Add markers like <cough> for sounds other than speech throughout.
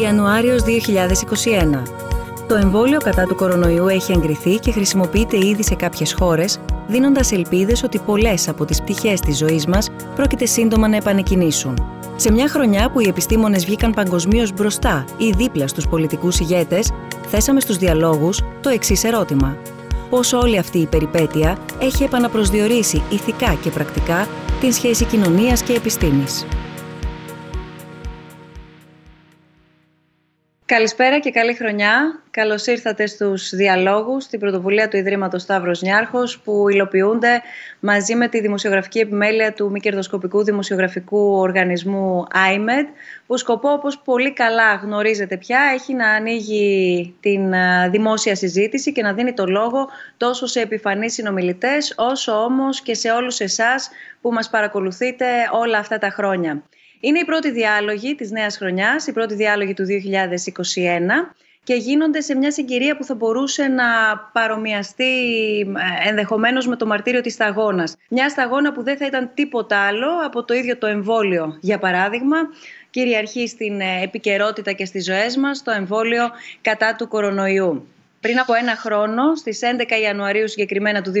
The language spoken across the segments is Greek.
Ιανουάριος 2021. Το εμβόλιο κατά του κορονοϊού έχει εγκριθεί και χρησιμοποιείται ήδη σε κάποιες χώρες, δίνοντας ελπίδες ότι πολλές από τις πτυχές της ζωής μας πρόκειται σύντομα να επανεκκινήσουν. Σε μια χρονιά που οι επιστήμονες βγήκαν παγκοσμίως μπροστά ή δίπλα στους πολιτικούς ηγέτες, θέσαμε στους διαλόγους το εξής ερώτημα. Πώς όλη αυτή η περιπέτεια έχει επαναπροσδιορίσει ηθικά και πρακτικά την σχέση κοινωνίας και επιστήμης; Καλησπέρα και καλή χρονιά. Καλώς ήρθατε στους διαλόγους στην πρωτοβουλία του Ιδρύματος Σταύρος Νιάρχος, που υλοποιούνται μαζί με τη δημοσιογραφική επιμέλεια του μη κερδοσκοπικού δημοσιογραφικού οργανισμού IMED, που σκοπό, όπως πολύ καλά γνωρίζετε πια, έχει να ανοίγει την δημόσια συζήτηση και να δίνει το λόγο τόσο σε επιφανείς συνομιλητές, όσο όμως και σε όλους εσάς που μας παρακολουθείτε όλα αυτά τα χρόνια. Είναι η πρώτη διάλογη της νέας χρονιάς, η πρώτη διάλογη του 2021 και γίνονται σε μια συγκυρία που θα μπορούσε να παρομοιαστεί ε, ενδεχομένως με το μαρτύριο της σταγόνας. Μια σταγόνα που δεν θα ήταν τίποτα άλλο από το ίδιο το εμβόλιο, για παράδειγμα, κυριαρχεί στην ε, επικαιρότητα και στις ζωές μας το εμβόλιο κατά του κορονοϊού. Πριν από ένα χρόνο, στις 11 Ιανουαρίου συγκεκριμένα του 2020,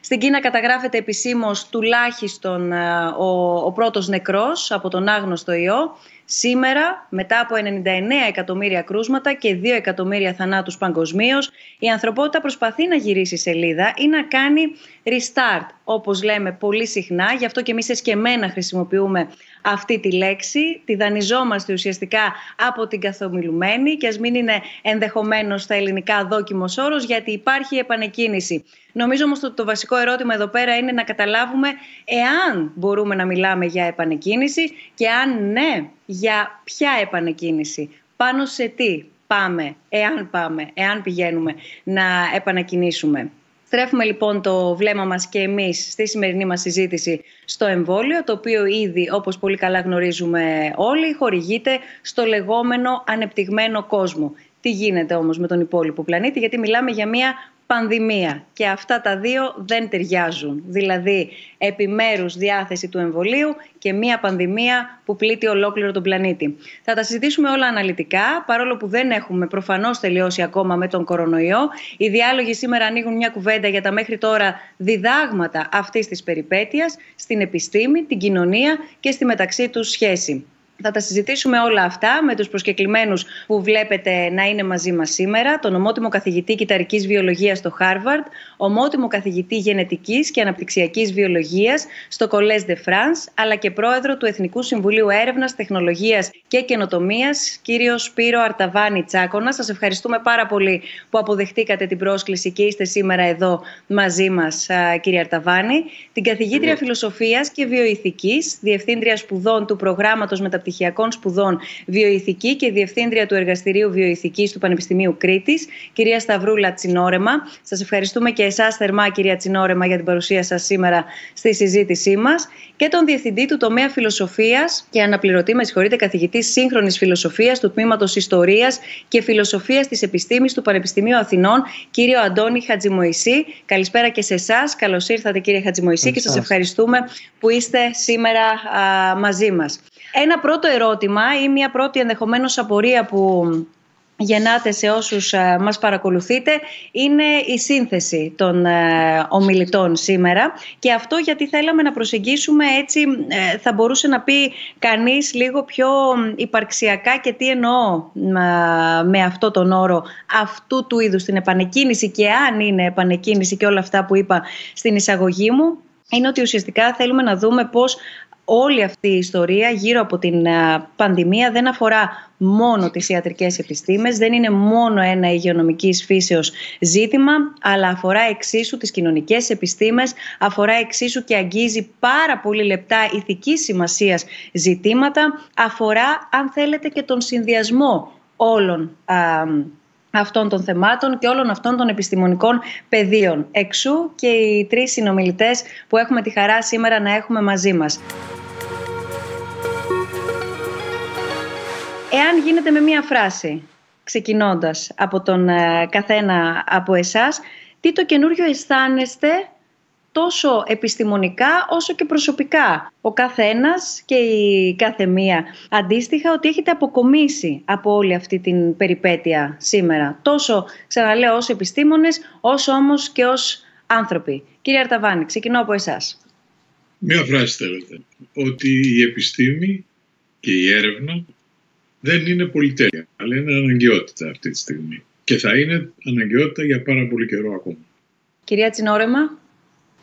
στην Κίνα καταγράφεται επισήμως τουλάχιστον ε, ο, ο πρώτος νεκρός από τον άγνωστο ιό. Σήμερα, μετά από 99 εκατομμύρια κρούσματα και 2 εκατομμύρια θανάτους παγκοσμίως, η ανθρωπότητα προσπαθεί να γυρίσει σελίδα ή να κάνει restart, όπως λέμε πολύ συχνά. Γι' αυτό και εμείς εσκεμμένα χρησιμοποιούμε αυτή τη λέξη. Τη δανειζόμαστε ουσιαστικά από την καθομιλουμένη και ας μην είναι ενδεχομένως στα ελληνικά δόκιμος όρος γιατί υπάρχει επανεκκίνηση. Νομίζω όμως ότι το βασικό ερώτημα εδώ πέρα είναι να καταλάβουμε εάν μπορούμε να μιλάμε για επανεκκίνηση και αν ναι, για ποια επανεκκίνηση, πάνω σε τι πάμε, εάν πάμε, εάν πηγαίνουμε να επανακινήσουμε. Στρέφουμε λοιπόν το βλέμμα μας και εμείς στη σημερινή μας συζήτηση στο εμβόλιο, το οποίο ήδη όπως πολύ καλά γνωρίζουμε όλοι χορηγείται στο λεγόμενο ανεπτυγμένο κόσμο. Τι γίνεται όμως με τον υπόλοιπο πλανήτη, γιατί μιλάμε για μια πανδημία και αυτά τα δύο δεν ταιριάζουν. Δηλαδή επιμέρους διάθεση του εμβολίου και μία πανδημία που πλήττει ολόκληρο τον πλανήτη. Θα τα συζητήσουμε όλα αναλυτικά, παρόλο που δεν έχουμε προφανώς τελειώσει ακόμα με τον κορονοϊό. Οι διάλογοι σήμερα ανοίγουν μια κουβέντα για τα μέχρι τώρα διδάγματα αυτής της περιπέτειας στην επιστήμη, την κοινωνία και στη μεταξύ τους σχέση. Θα τα συζητήσουμε όλα αυτά με τους προσκεκλημένους που βλέπετε να είναι μαζί μας σήμερα, τον ομότιμο καθηγητή κυταρικής βιολογίας στο Harvard, ομότιμο καθηγητή γενετικής και αναπτυξιακής βιολογίας στο Collège de France, αλλά και πρόεδρο του Εθνικού Συμβουλίου Έρευνας, Τεχνολογίας και Καινοτομίας, κύριος Σπύρο Αρταβάνη Τσάκονα. Σας ευχαριστούμε πάρα πολύ που αποδεχτήκατε την πρόσκληση και είστε σήμερα εδώ μαζί μας, κύριε Αρταβάνη. Την καθηγήτρια φιλοσοφίας και βιοειθικής, διευθύντρια σπουδών του προγράμματος μεταπτυχιακής Μεταπτυχιακών Σπουδών Βιοειθική και Διευθύντρια του Εργαστηρίου Βιοειθικής του Πανεπιστημίου Κρήτης, κυρία Σταυρούλα Τσινόρεμα. Σας ευχαριστούμε και εσάς θερμά, κυρία Τσινόρεμα, για την παρουσία σας σήμερα στη συζήτησή μας. Και τον Διευθυντή του τομέα Φιλοσοφίας και αναπληρωτή, με συγχωρείτε, καθηγητή σύγχρονης φιλοσοφίας του Τμήματος Ιστορίας και Φιλοσοφίας της Επιστήμης του Πανεπιστημίου Αθηνών, κύριο Αντώνη Χατζημοϊσή. Καλησπέρα και σε εσάς. Καλώς ήρθατε, κύριε Χατζημοϊσή, και σας ευχαριστούμε που είστε σήμερα α, μαζί μας. Ένα πρώτο ερώτημα ή μια πρώτη ενδεχομένως απορία που γεννάτε σε όσους ε, μας παρακολουθείτε. Είναι η σύνθεση των ε, ομιλητών σήμερα. Και αυτό γιατί θέλαμε να προσεγγίσουμε έτσι ε, θα μπορούσε να πει κανείς λίγο πιο υπαρξιακά και τι εννοώ με αυτό τον όρο αυτού του είδους την επανεκκίνηση και αν είναι επανεκκίνηση και όλα αυτά που είπα στην εισαγωγή μου είναι ότι ουσιαστικά θέλουμε να δούμε πώς όλη αυτή η ιστορία γύρω από την ε, πανδημία δεν αφορά μόνο τις ιατρικές επιστήμες, δεν είναι μόνο ένα υγειονομικής φύσεως ζήτημα, αλλά αφορά εξίσου τις κοινωνικές επιστήμες, αφορά εξίσου και αγγίζει πάρα πολύ λεπτά ηθικής σημασίας ζητήματα, αφορά αν θέλετε και τον συνδυασμό όλων αυτών των θεμάτων και όλων αυτών των επιστημονικών πεδίων. Εξού και οι τρεις συνομιλητές που έχουμε τη χαρά σήμερα να έχουμε μαζί μας. Εάν γίνεται με μία φράση, ξεκινώντας από τον ε, καθένα από εσάς, τι το καινούριο αισθάνεστε τόσο επιστημονικά όσο και προσωπικά. Ο καθένας και η κάθε μία αντίστοιχα ότι έχετε αποκομίσει από όλη αυτή την περιπέτεια σήμερα. Τόσο, ξαναλέω, ως επιστήμονες, όσο όμως και ως άνθρωποι. Κύριε Αρταβάνη, ξεκινώ από εσάς. Μία φράση θέλετε. Ότι η επιστήμη και η έρευνα δεν είναι πολυτέλεια, αλλά είναι αναγκαιότητα αυτή τη στιγμή. Και θα είναι αναγκαιότητα για πάρα πολύ καιρό ακόμα. Κυρία Τσινόρεμα.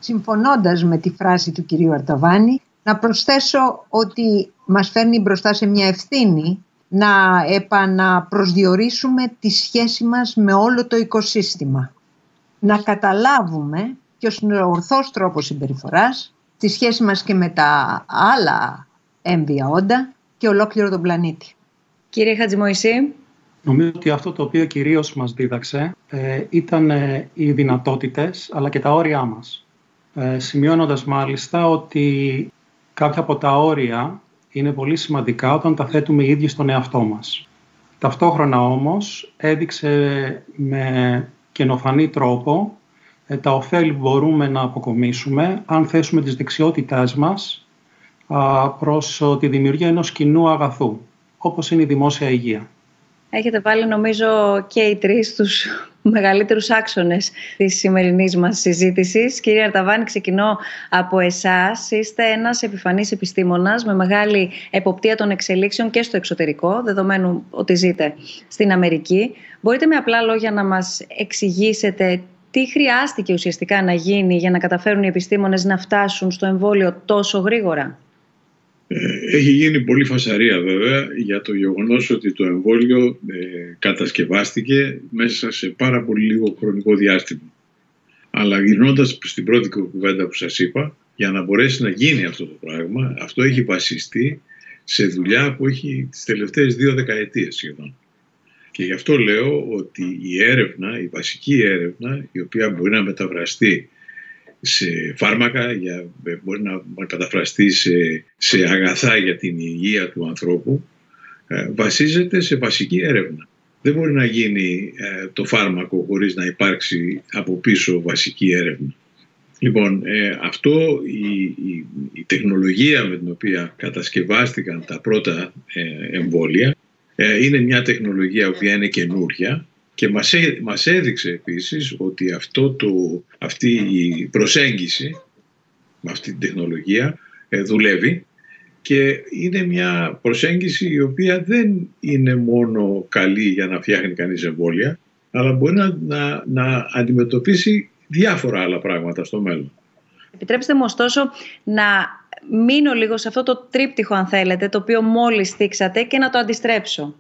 Συμφωνώντας με τη φράση του κυρίου Αρταβάνη, να προσθέσω ότι μας φέρνει μπροστά σε μια ευθύνη να επαναπροσδιορίσουμε τη σχέση μας με όλο το οικοσύστημα. Να καταλάβουμε ποιος είναι ο ορθός τρόπος συμπεριφοράς, τη σχέση μας και με τα άλλα έμβια όντα και ολόκληρο τον πλανήτη. Κύριε Χατζημοϊσή. Νομίζω ότι αυτό το οποίο κυρίως μας δίδαξε ε, ήταν ε, οι δυνατότητες αλλά και τα όρια μας. Ε, σημειώνοντας μάλιστα ότι κάποια από τα όρια είναι πολύ σημαντικά όταν τα θέτουμε οι ίδιοι στον εαυτό μας. Ταυτόχρονα όμως έδειξε με καινοφανή τρόπο ε, τα ωφέλη που μπορούμε να αποκομίσουμε αν θέσουμε τις δεξιότητές μας προς τη δημιουργία ενός κοινού αγαθού, όπως είναι η δημόσια υγεία. Έχετε βάλει νομίζω και οι τρεις τους μεγαλύτερους άξονες της σημερινής μας συζήτησης. Κύριε Αρταβάνη, ξεκινώ από εσάς. Είστε ένας επιφανής επιστήμονας με μεγάλη εποπτεία των εξελίξεων και στο εξωτερικό, δεδομένου ότι ζείτε στην Αμερική. Μπορείτε με απλά λόγια να μας εξηγήσετε τι χρειάστηκε ουσιαστικά να γίνει για να καταφέρουν οι επιστήμονες να φτάσουν στο εμβόλιο τόσο γρήγορα; Ε, έχει γίνει πολύ φασαρία βέβαια για το γεγονός ότι το εμβόλιο ε, κατασκευάστηκε μέσα σε πάρα πολύ λίγο χρονικό διάστημα. Αλλά γυρνώντας στην πρώτη κουβέντα που σας είπα, για να μπορέσει να γίνει αυτό το πράγμα, αυτό έχει βασιστεί σε δουλειά που έχει τις τελευταίες δύο δεκαετίες σχεδόν. Και γι' αυτό λέω ότι η έρευνα, η βασική έρευνα, η οποία μπορεί να μεταφραστεί σε φάρμακα, για, μπορεί να καταφραστεί σε, σε αγαθά για την υγεία του ανθρώπου, ε, βασίζεται σε βασική έρευνα. Δεν μπορεί να γίνει ε, το φάρμακο χωρίς να υπάρξει από πίσω βασική έρευνα. Λοιπόν, ε, αυτό η, η, τεχνολογία με την οποία κατασκευάστηκαν τα πρώτα εμβόλια είναι μια τεχνολογία που είναι καινούρια και μας, μας έδειξε επίσης ότι αυτό το, αυτή η προσέγγιση με αυτή την τεχνολογία ε, δουλεύει και είναι μια προσέγγιση η οποία δεν είναι μόνο καλή για να φτιάχνει κανείς εμβόλια αλλά μπορεί να, να, να αντιμετωπίσει διάφορα άλλα πράγματα στο μέλλον. Επιτρέψτε μου ωστόσο να μείνω λίγο σε αυτό το τρίπτυχο αν θέλετε το οποίο μόλις θίξατε και να το αντιστρέψω.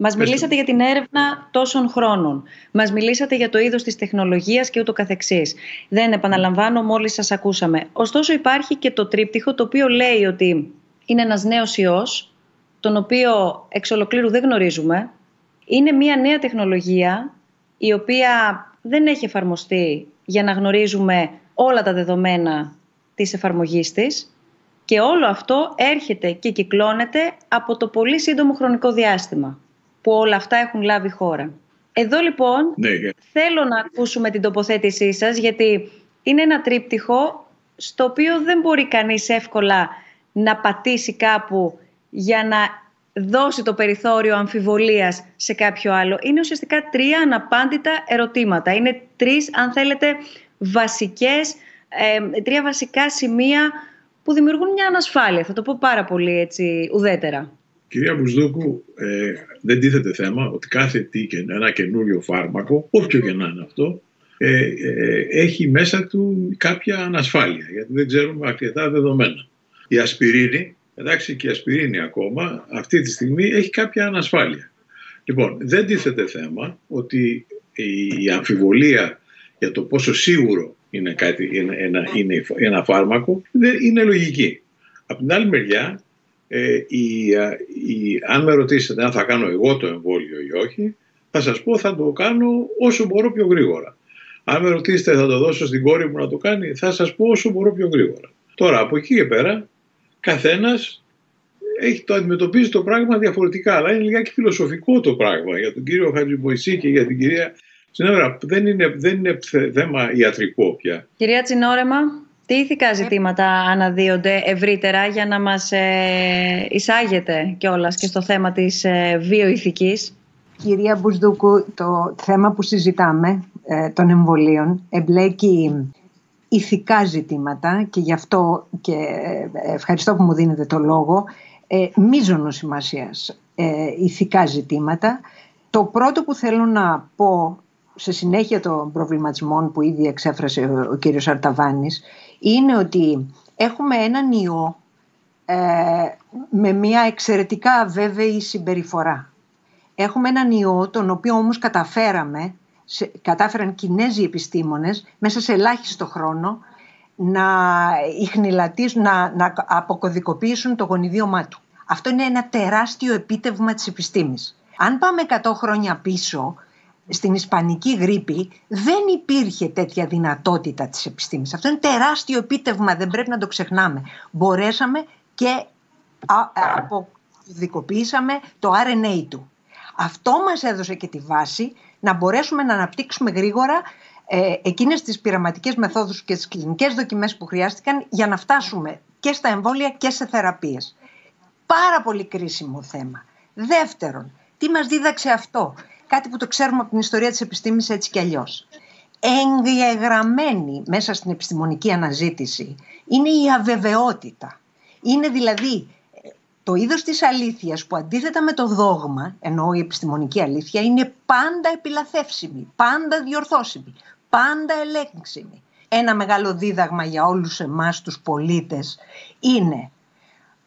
Μας μιλήσατε για την έρευνα τόσων χρόνων. Μας μιλήσατε για το είδος της τεχνολογίας και ούτω καθεξής. Δεν επαναλαμβάνω, μόλις σας ακούσαμε. Ωστόσο υπάρχει και το τρίπτυχο το οποίο λέει ότι είναι ένας νέος ιός, τον οποίο εξ ολοκλήρου δεν γνωρίζουμε. Είναι μια νέα τεχνολογία η οποία δεν έχει εφαρμοστεί για να γνωρίζουμε όλα τα δεδομένα της εφαρμογής της και όλο αυτό έρχεται και κυκλώνεται από το πολύ σύντομο χρονικό διάστημα που όλα αυτά έχουν λάβει χώρα. Εδώ λοιπόν ναι, θέλω να ακούσουμε την τοποθέτησή σας γιατί είναι ένα τρίπτυχο στο οποίο δεν μπορεί κανείς εύκολα να πατήσει κάπου για να δώσει το περιθώριο αμφιβολίας σε κάποιο άλλο. Είναι ουσιαστικά τρία αναπάντητα ερωτήματα. Είναι τρεις, αν θέλετε, βασικές, ε, τρία βασικά σημεία που δημιουργούν μια ανασφάλεια. Θα το πω πάρα πολύ έτσι ουδέτερα. Κυρία Μπουσδούκου, ε, δεν τίθεται θέμα ότι κάθε τι και ένα καινούριο φάρμακο, όποιο και να είναι αυτό, ε, ε, έχει μέσα του κάποια ανασφάλεια, γιατί δεν ξέρουμε αρκετά δεδομένα. Η ασπιρίνη, εντάξει και η ασπιρίνη ακόμα, αυτή τη στιγμή έχει κάποια ανασφάλεια. Λοιπόν, δεν τίθεται θέμα ότι η αμφιβολία για το πόσο σίγουρο είναι, κάτι, είναι, ένα, είναι ένα φάρμακο είναι λογική. Από την άλλη μεριά ε, η, η, αν με ρωτήσετε αν θα κάνω εγώ το εμβόλιο ή όχι, θα σας πω θα το κάνω όσο μπορώ πιο γρήγορα. Αν με ρωτήσετε θα το δώσω στην κόρη μου να το κάνει, θα σας πω όσο μπορώ πιο γρήγορα. Τώρα από εκεί και πέρα, καθένας έχει το αντιμετωπίζει το πράγμα διαφορετικά, αλλά είναι λιγάκι φιλοσοφικό το πράγμα για τον κύριο Χατζημποϊσή και για την κυρία Συνέβρα, δεν είναι, δεν είναι θέμα ιατρικό πια. Κυρία Τσινόρεμα, τι ηθικά ζητήματα αναδύονται ευρύτερα για να μας ε, εισάγετε κιόλας και στο θέμα της ε, βιοειθικής. Κυρία Μπουσδούκου, το θέμα που συζητάμε ε, των εμβολίων εμπλέκει ηθικά ζητήματα και γι' αυτό και ε, ευχαριστώ που μου δίνετε το λόγο ε, μίζωνο σημασίας ε, ηθικά ζητήματα. Το πρώτο που θέλω να πω σε συνέχεια των προβληματισμών που ήδη εξέφρασε ο, ο κύριος Αρταβάνης είναι ότι έχουμε έναν ιό ε, με μια εξαιρετικά αβέβαιη συμπεριφορά. Έχουμε έναν ιό τον οποίο όμως καταφέραμε, σε, κατάφεραν Κινέζοι επιστήμονες μέσα σε ελάχιστο χρόνο να, να, να αποκωδικοποιήσουν το γονιδίωμά του. Αυτό είναι ένα τεράστιο επίτευγμα της επιστήμης. Αν πάμε 100 χρόνια πίσω, στην Ισπανική γρήπη δεν υπήρχε τέτοια δυνατότητα της επιστήμης. Αυτό είναι τεράστιο επίτευγμα, δεν πρέπει να το ξεχνάμε. Μπορέσαμε και αποδικοποιήσαμε το RNA του. Αυτό μας έδωσε και τη βάση να μπορέσουμε να αναπτύξουμε γρήγορα ε, εκείνες τις πειραματικές μεθόδους και τις κλινικές δοκιμές που χρειάστηκαν για να φτάσουμε και στα εμβόλια και σε θεραπείες. Πάρα πολύ κρίσιμο θέμα. Δεύτερον, τι μας δίδαξε αυτό; Κάτι που το ξέρουμε από την ιστορία της επιστήμης έτσι κι αλλιώς. Εγγεγραμμένη μέσα στην επιστημονική αναζήτηση είναι η αβεβαιότητα. Είναι δηλαδή ε, το είδος της αλήθειας που αντίθετα με το δόγμα, ενώ η επιστημονική αλήθεια, είναι πάντα επιλαθεύσιμη, πάντα διορθώσιμη, πάντα ελέγξιμη. Ένα μεγάλο δίδαγμα για όλους εμάς τους πολίτες είναι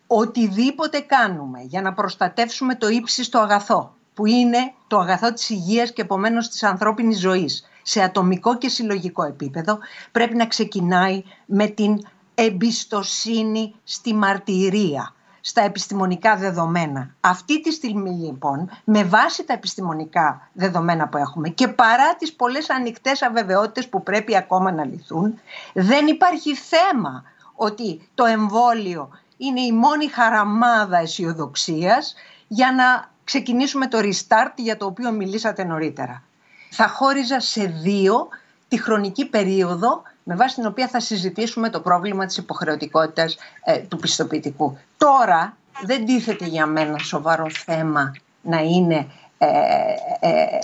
οτιδήποτε κάνουμε για να προστατεύσουμε το ύψιστο αγαθό, που είναι το αγαθό της υγείας και επομένως της ανθρώπινης ζωής, σε ατομικό και συλλογικό επίπεδο, πρέπει να ξεκινάει με την εμπιστοσύνη στη μαρτυρία, στα επιστημονικά δεδομένα. Αυτή τη στιγμή λοιπόν, με βάση τα επιστημονικά δεδομένα που έχουμε και παρά τις πολλές ανοιχτές αβεβαιότητες που πρέπει ακόμα να λυθούν, δεν υπάρχει θέμα ότι το εμβόλιο είναι η μόνη χαραμάδα αισιοδοξίας για να ξεκινήσουμε το restart για το οποίο μιλήσατε νωρίτερα. Θα χώριζα σε δύο τη χρονική περίοδο με βάση την οποία θα συζητήσουμε το πρόβλημα της υποχρεωτικότητας ε, του πιστοποιητικού. Τώρα δεν τίθεται για μένα σοβαρό θέμα να είναι ε, ε,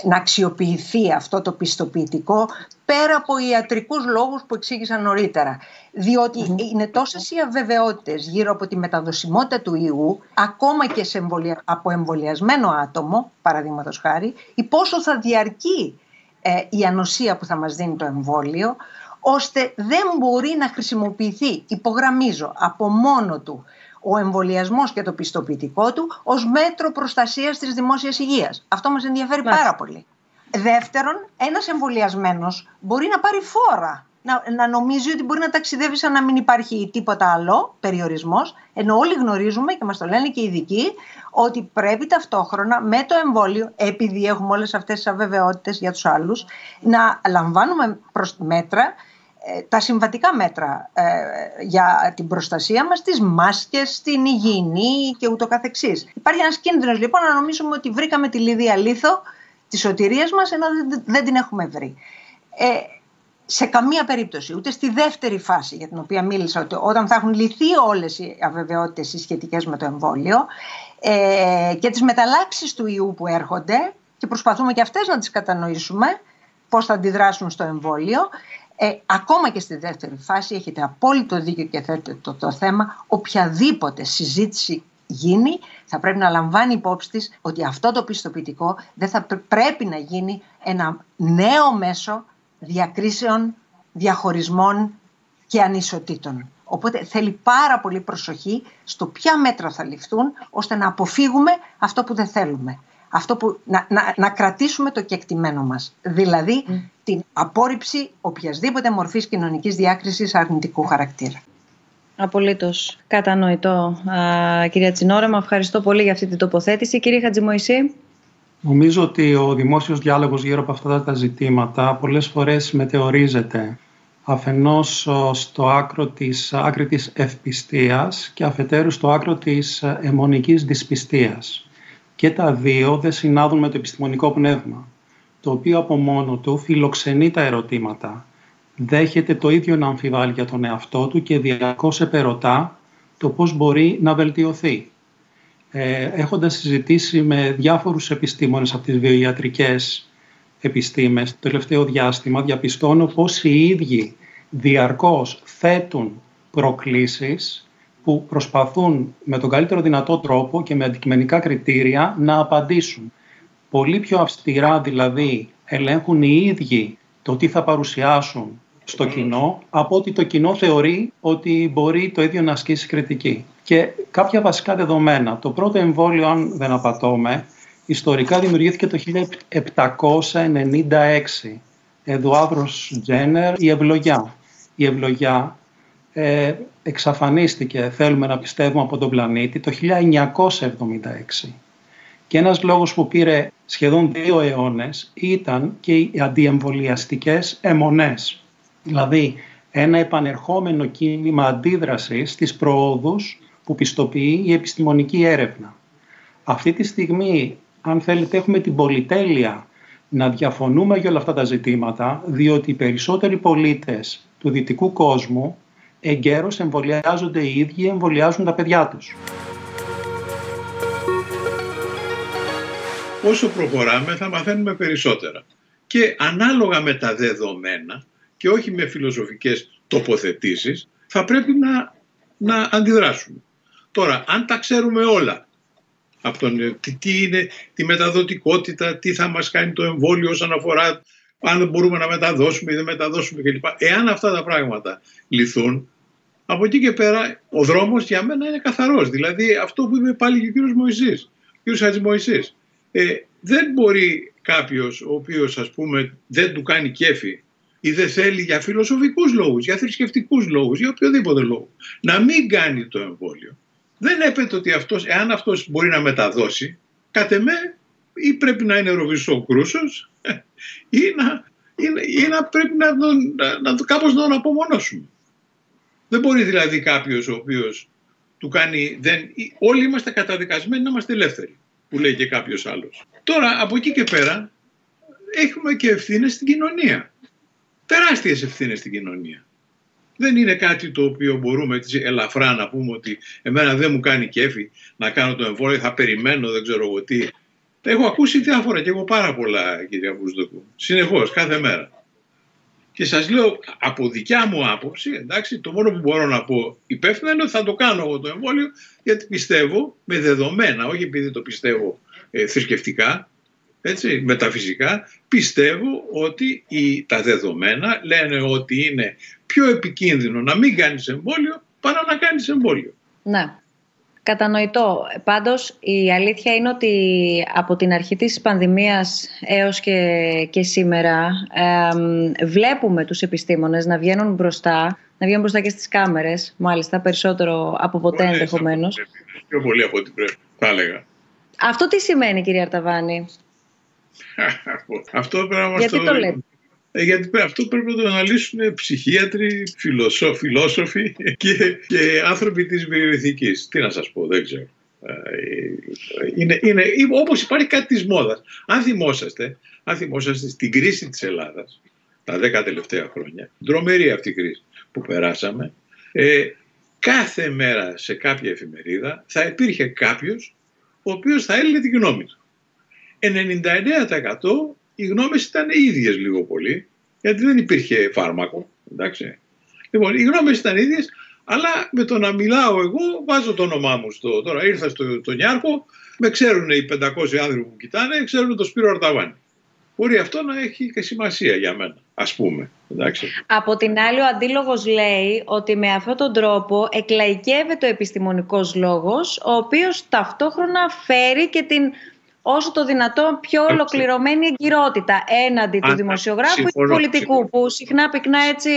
να αξιοποιηθεί αυτό το πιστοποιητικό πέρα από ιατρικούς λόγους που εξήγησα νωρίτερα. είναι τόσες οι αβεβαιότητες γύρω από τη μεταδοσιμότητα του ιού, ακόμα και σε εμβολια... από εμβολιασμένο άτομο, παραδείγματος χάρη, ή πόσο θα διαρκεί ε, η ανοσία που θα μας δίνει το εμβόλιο, ώστε δεν μπορεί να χρησιμοποιηθεί, υπογραμμίζω, από μόνο του ο εμβολιασμός και το πιστοποιητικό του ως μέτρο προστασίας της δημόσιας υγείας. Αυτό μας ενδιαφέρει πάρα πολύ. Δεύτερον, ένας εμβολιασμένος μπορεί να πάρει φόρα. Να, να νομίζει ότι μπορεί να ταξιδεύει σαν να μην υπάρχει τίποτα άλλο, περιορισμός, ενώ όλοι γνωρίζουμε και μας το λένε και οι ειδικοί, ότι πρέπει ταυτόχρονα με το εμβόλιο, επειδή έχουμε όλες αυτές τις αβεβαιότητες για τους άλλους, να λαμβάνουμε μέτρα ε, τα συμβατικά μέτρα ε, για την προστασία μας, τις μάσκες, την υγιεινή και ούτω καθεξής. Υπάρχει ένας κίνδυνος λοιπόν να νομίζουμε ότι βρήκαμε τη λίδια λίθο της σωτηρίας μας ενώ δεν την έχουμε βρει. Ε, σε καμία περίπτωση, ούτε στη δεύτερη φάση για την οποία μίλησα, ότι όταν θα έχουν λυθεί όλες οι αβεβαιότητες οι σχετικές με το εμβόλιο ε, και τις μεταλλάξεις του ιού που έρχονται και προσπαθούμε και αυτές να τις κατανοήσουμε πώς θα αντιδράσουν στο εμβόλιο, ε, ακόμα και στη δεύτερη φάση έχετε απόλυτο δίκιο και θέτετε το, το θέμα οποιαδήποτε συζήτηση γίνει θα πρέπει να λαμβάνει υπόψη της ότι αυτό το πιστοποιητικό δεν θα πρέπει να γίνει ένα νέο μέσο διακρίσεων, διαχωρισμών και ανισοτήτων. Οπότε θέλει πάρα πολύ προσοχή στο ποια μέτρα θα ληφθούν ώστε να αποφύγουμε αυτό που δεν θέλουμε αυτό που, να, να, να κρατήσουμε το κεκτημένο μας. Δηλαδή την απόρριψη οποιασδήποτε μορφής κοινωνικής διάκρισης αρνητικού χαρακτήρα. Απολύτως κατανοητό. Α, κυρία Τσινόραμα, ευχαριστώ πολύ για αυτή την τοποθέτηση. Κύριε Χατζημοϊσή. Νομίζω ότι ο δημόσιος διάλογος γύρω από αυτά τα ζητήματα πολλές φορές μετεωρίζεται αφενός στο άκρο της, άκρη της ευπιστίας και αφετέρου στο άκρο της αιμονικής δυσπιστίας και τα δύο δεν συνάδουν με το επιστημονικό πνεύμα. Το οποίο από μόνο του φιλοξενεί τα ερωτήματα. Δέχεται το ίδιο να αμφιβάλλει για τον εαυτό του και διαρκώς επερωτά το πώς μπορεί να βελτιωθεί. Ε, έχοντας συζητήσει με διάφορους επιστήμονες από τις βιοιατρικές επιστήμες το τελευταίο διάστημα, διαπιστώνω πως οι ίδιοι διαρκώς θέτουν προκλήσεις που προσπαθούν με τον καλύτερο δυνατό τρόπο και με αντικειμενικά κριτήρια να απαντήσουν. Πολύ πιο αυστηρά δηλαδή ελέγχουν οι ίδιοι το τι θα παρουσιάσουν στο κοινό από ότι το κοινό θεωρεί ότι μπορεί το ίδιο να ασκήσει κριτική. Και κάποια βασικά δεδομένα. Το πρώτο εμβόλιο, αν δεν απατώμε, ιστορικά δημιουργήθηκε το 1796. Εδουάβρος Τζένερ, η ευλογιά. Η ευλογιά ε, εξαφανίστηκε, θέλουμε να πιστεύουμε, από τον πλανήτη το 1976. Και ένας λόγος που πήρε σχεδόν δύο αιώνες ήταν και οι αντιεμβολιαστικές αιμονές. Δηλαδή, ένα επανερχόμενο κίνημα αντίδρασης στις προόδους που πιστοποιεί η επιστημονική έρευνα. Αυτή τη στιγμή, αν θέλετε, έχουμε την πολυτέλεια να διαφωνούμε για όλα αυτά τα ζητήματα, διότι οι περισσότεροι πολίτες του δυτικού κόσμου εγκαίρως εμβολιάζονται οι ίδιοι, εμβολιάζουν τα παιδιά τους. Όσο προχωράμε θα μαθαίνουμε περισσότερα. Και ανάλογα με τα δεδομένα και όχι με φιλοσοφικές τοποθετήσεις θα πρέπει να, να αντιδράσουμε. Τώρα, αν τα ξέρουμε όλα, από τον, τι, τι είναι τη μεταδοτικότητα, τι θα μας κάνει το εμβόλιο όσον αφορά αν μπορούμε να μεταδώσουμε ή δεν μεταδώσουμε κλπ. Εάν αυτά τα πράγματα λυθούν, από εκεί και πέρα ο δρόμος για μένα είναι καθαρός. Δηλαδή αυτό που είπε πάλι και ο κύριος Μωυσής, ο κύριος Χατζημωυσής. Ε, δεν μπορεί κάποιος ο οποίος ας πούμε δεν του κάνει κέφι ή δεν θέλει για φιλοσοφικούς λόγους, για θρησκευτικούς λόγους, για οποιοδήποτε λόγο, να μην κάνει το εμβόλιο. Δεν έπεται ότι αυτός, εάν αυτός μπορεί να μεταδώσει, κατ' εμέ ή πρέπει να είναι ροβισό κρούσος <laughs> ή να, ή, να πρέπει να, να, να, κάπως να τον απομονώσουμε. Δεν μπορεί δηλαδή κάποιος ο οποίος του κάνει... Δεν, όλοι είμαστε καταδικασμένοι να είμαστε ελεύθεροι, που λέει και κάποιος άλλος. Τώρα από εκεί και πέρα έχουμε και ευθύνες στην κοινωνία. Τεράστιες ευθύνες στην κοινωνία. Δεν είναι κάτι το οποίο μπορούμε έτσι ελαφρά να πούμε ότι εμένα δεν μου κάνει κέφι να κάνω το εμβόλιο, θα περιμένω, δεν ξέρω εγώ τι. Έχω ακούσει διάφορα και εγώ πάρα πολλά, κυρία Βουσδοκού. Συνεχώς, κάθε μέρα. Και σας λέω από δικιά μου άποψη, εντάξει, το μόνο που μπορώ να πω υπεύθυνα είναι ότι θα το κάνω εγώ το εμβόλιο, γιατί πιστεύω με δεδομένα, όχι επειδή το πιστεύω ε, θρησκευτικά, έτσι, μεταφυσικά, πιστεύω ότι οι, τα δεδομένα λένε ότι είναι πιο επικίνδυνο να μην κάνεις εμβόλιο παρά να κάνεις εμβόλιο. Ναι. Κατανοητό. Πάντως η αλήθεια είναι ότι από την αρχή της πανδημίας έως και, και σήμερα βλέπουμε τους επιστήμονες να βγαίνουν μπροστά, να βγαίνουν μπροστά και στις κάμερες, μάλιστα περισσότερο από ποτέ ενδεχομένως. Πιο πολύ από ό,τι πρέπει, θα έλεγα. Αυτό τι σημαίνει κύριε Αρταβάνη; <laughs> αυτό πρέπει να μας Γιατί το, λέτε; Ε, γιατί αυτό πρέπει να το αναλύσουν ψυχίατροι, φιλόσοφοι και, και άνθρωποι της βιοειθικής. Τι να σας πω, δεν ξέρω. Ε, είναι, είναι, όπως υπάρχει κάτι της μόδας. Αν θυμόσαστε, αν θυμόσαστε στην κρίση της Ελλάδας, τα δέκα τελευταία χρόνια, δρομερή αυτή η κρίση που περάσαμε, ε, κάθε μέρα σε κάποια εφημερίδα θα υπήρχε κάποιος ο οποίος θα έλεγε την γνώμη του. 99% οι γνώμες ήταν οι ίδιες λίγο πολύ, γιατί δεν υπήρχε φάρμακο. Εντάξει. Λοιπόν, οι γνώμες ήταν ίδιες, αλλά με το να μιλάω εγώ βάζω το όνομά μου στο... Τώρα ήρθα στο το Νιάρχο, με ξέρουν οι 500 άνθρωποι που κοιτάνε, ξέρουν το Σπύρο Αρταβάνη. Μπορεί αυτό να έχει και σημασία για μένα, ας πούμε. Εντάξει. Από την άλλη, ο αντίλογος λέει ότι με αυτόν τον τρόπο εκλαϊκεύεται ο επιστημονικός λόγος, ο οποίος ταυτόχρονα φέρει και την όσο το δυνατόν πιο ολοκληρωμένη εγκυρότητα έναντι του δημοσιογράφου ή του πολιτικού που συχνά πυκνά έτσι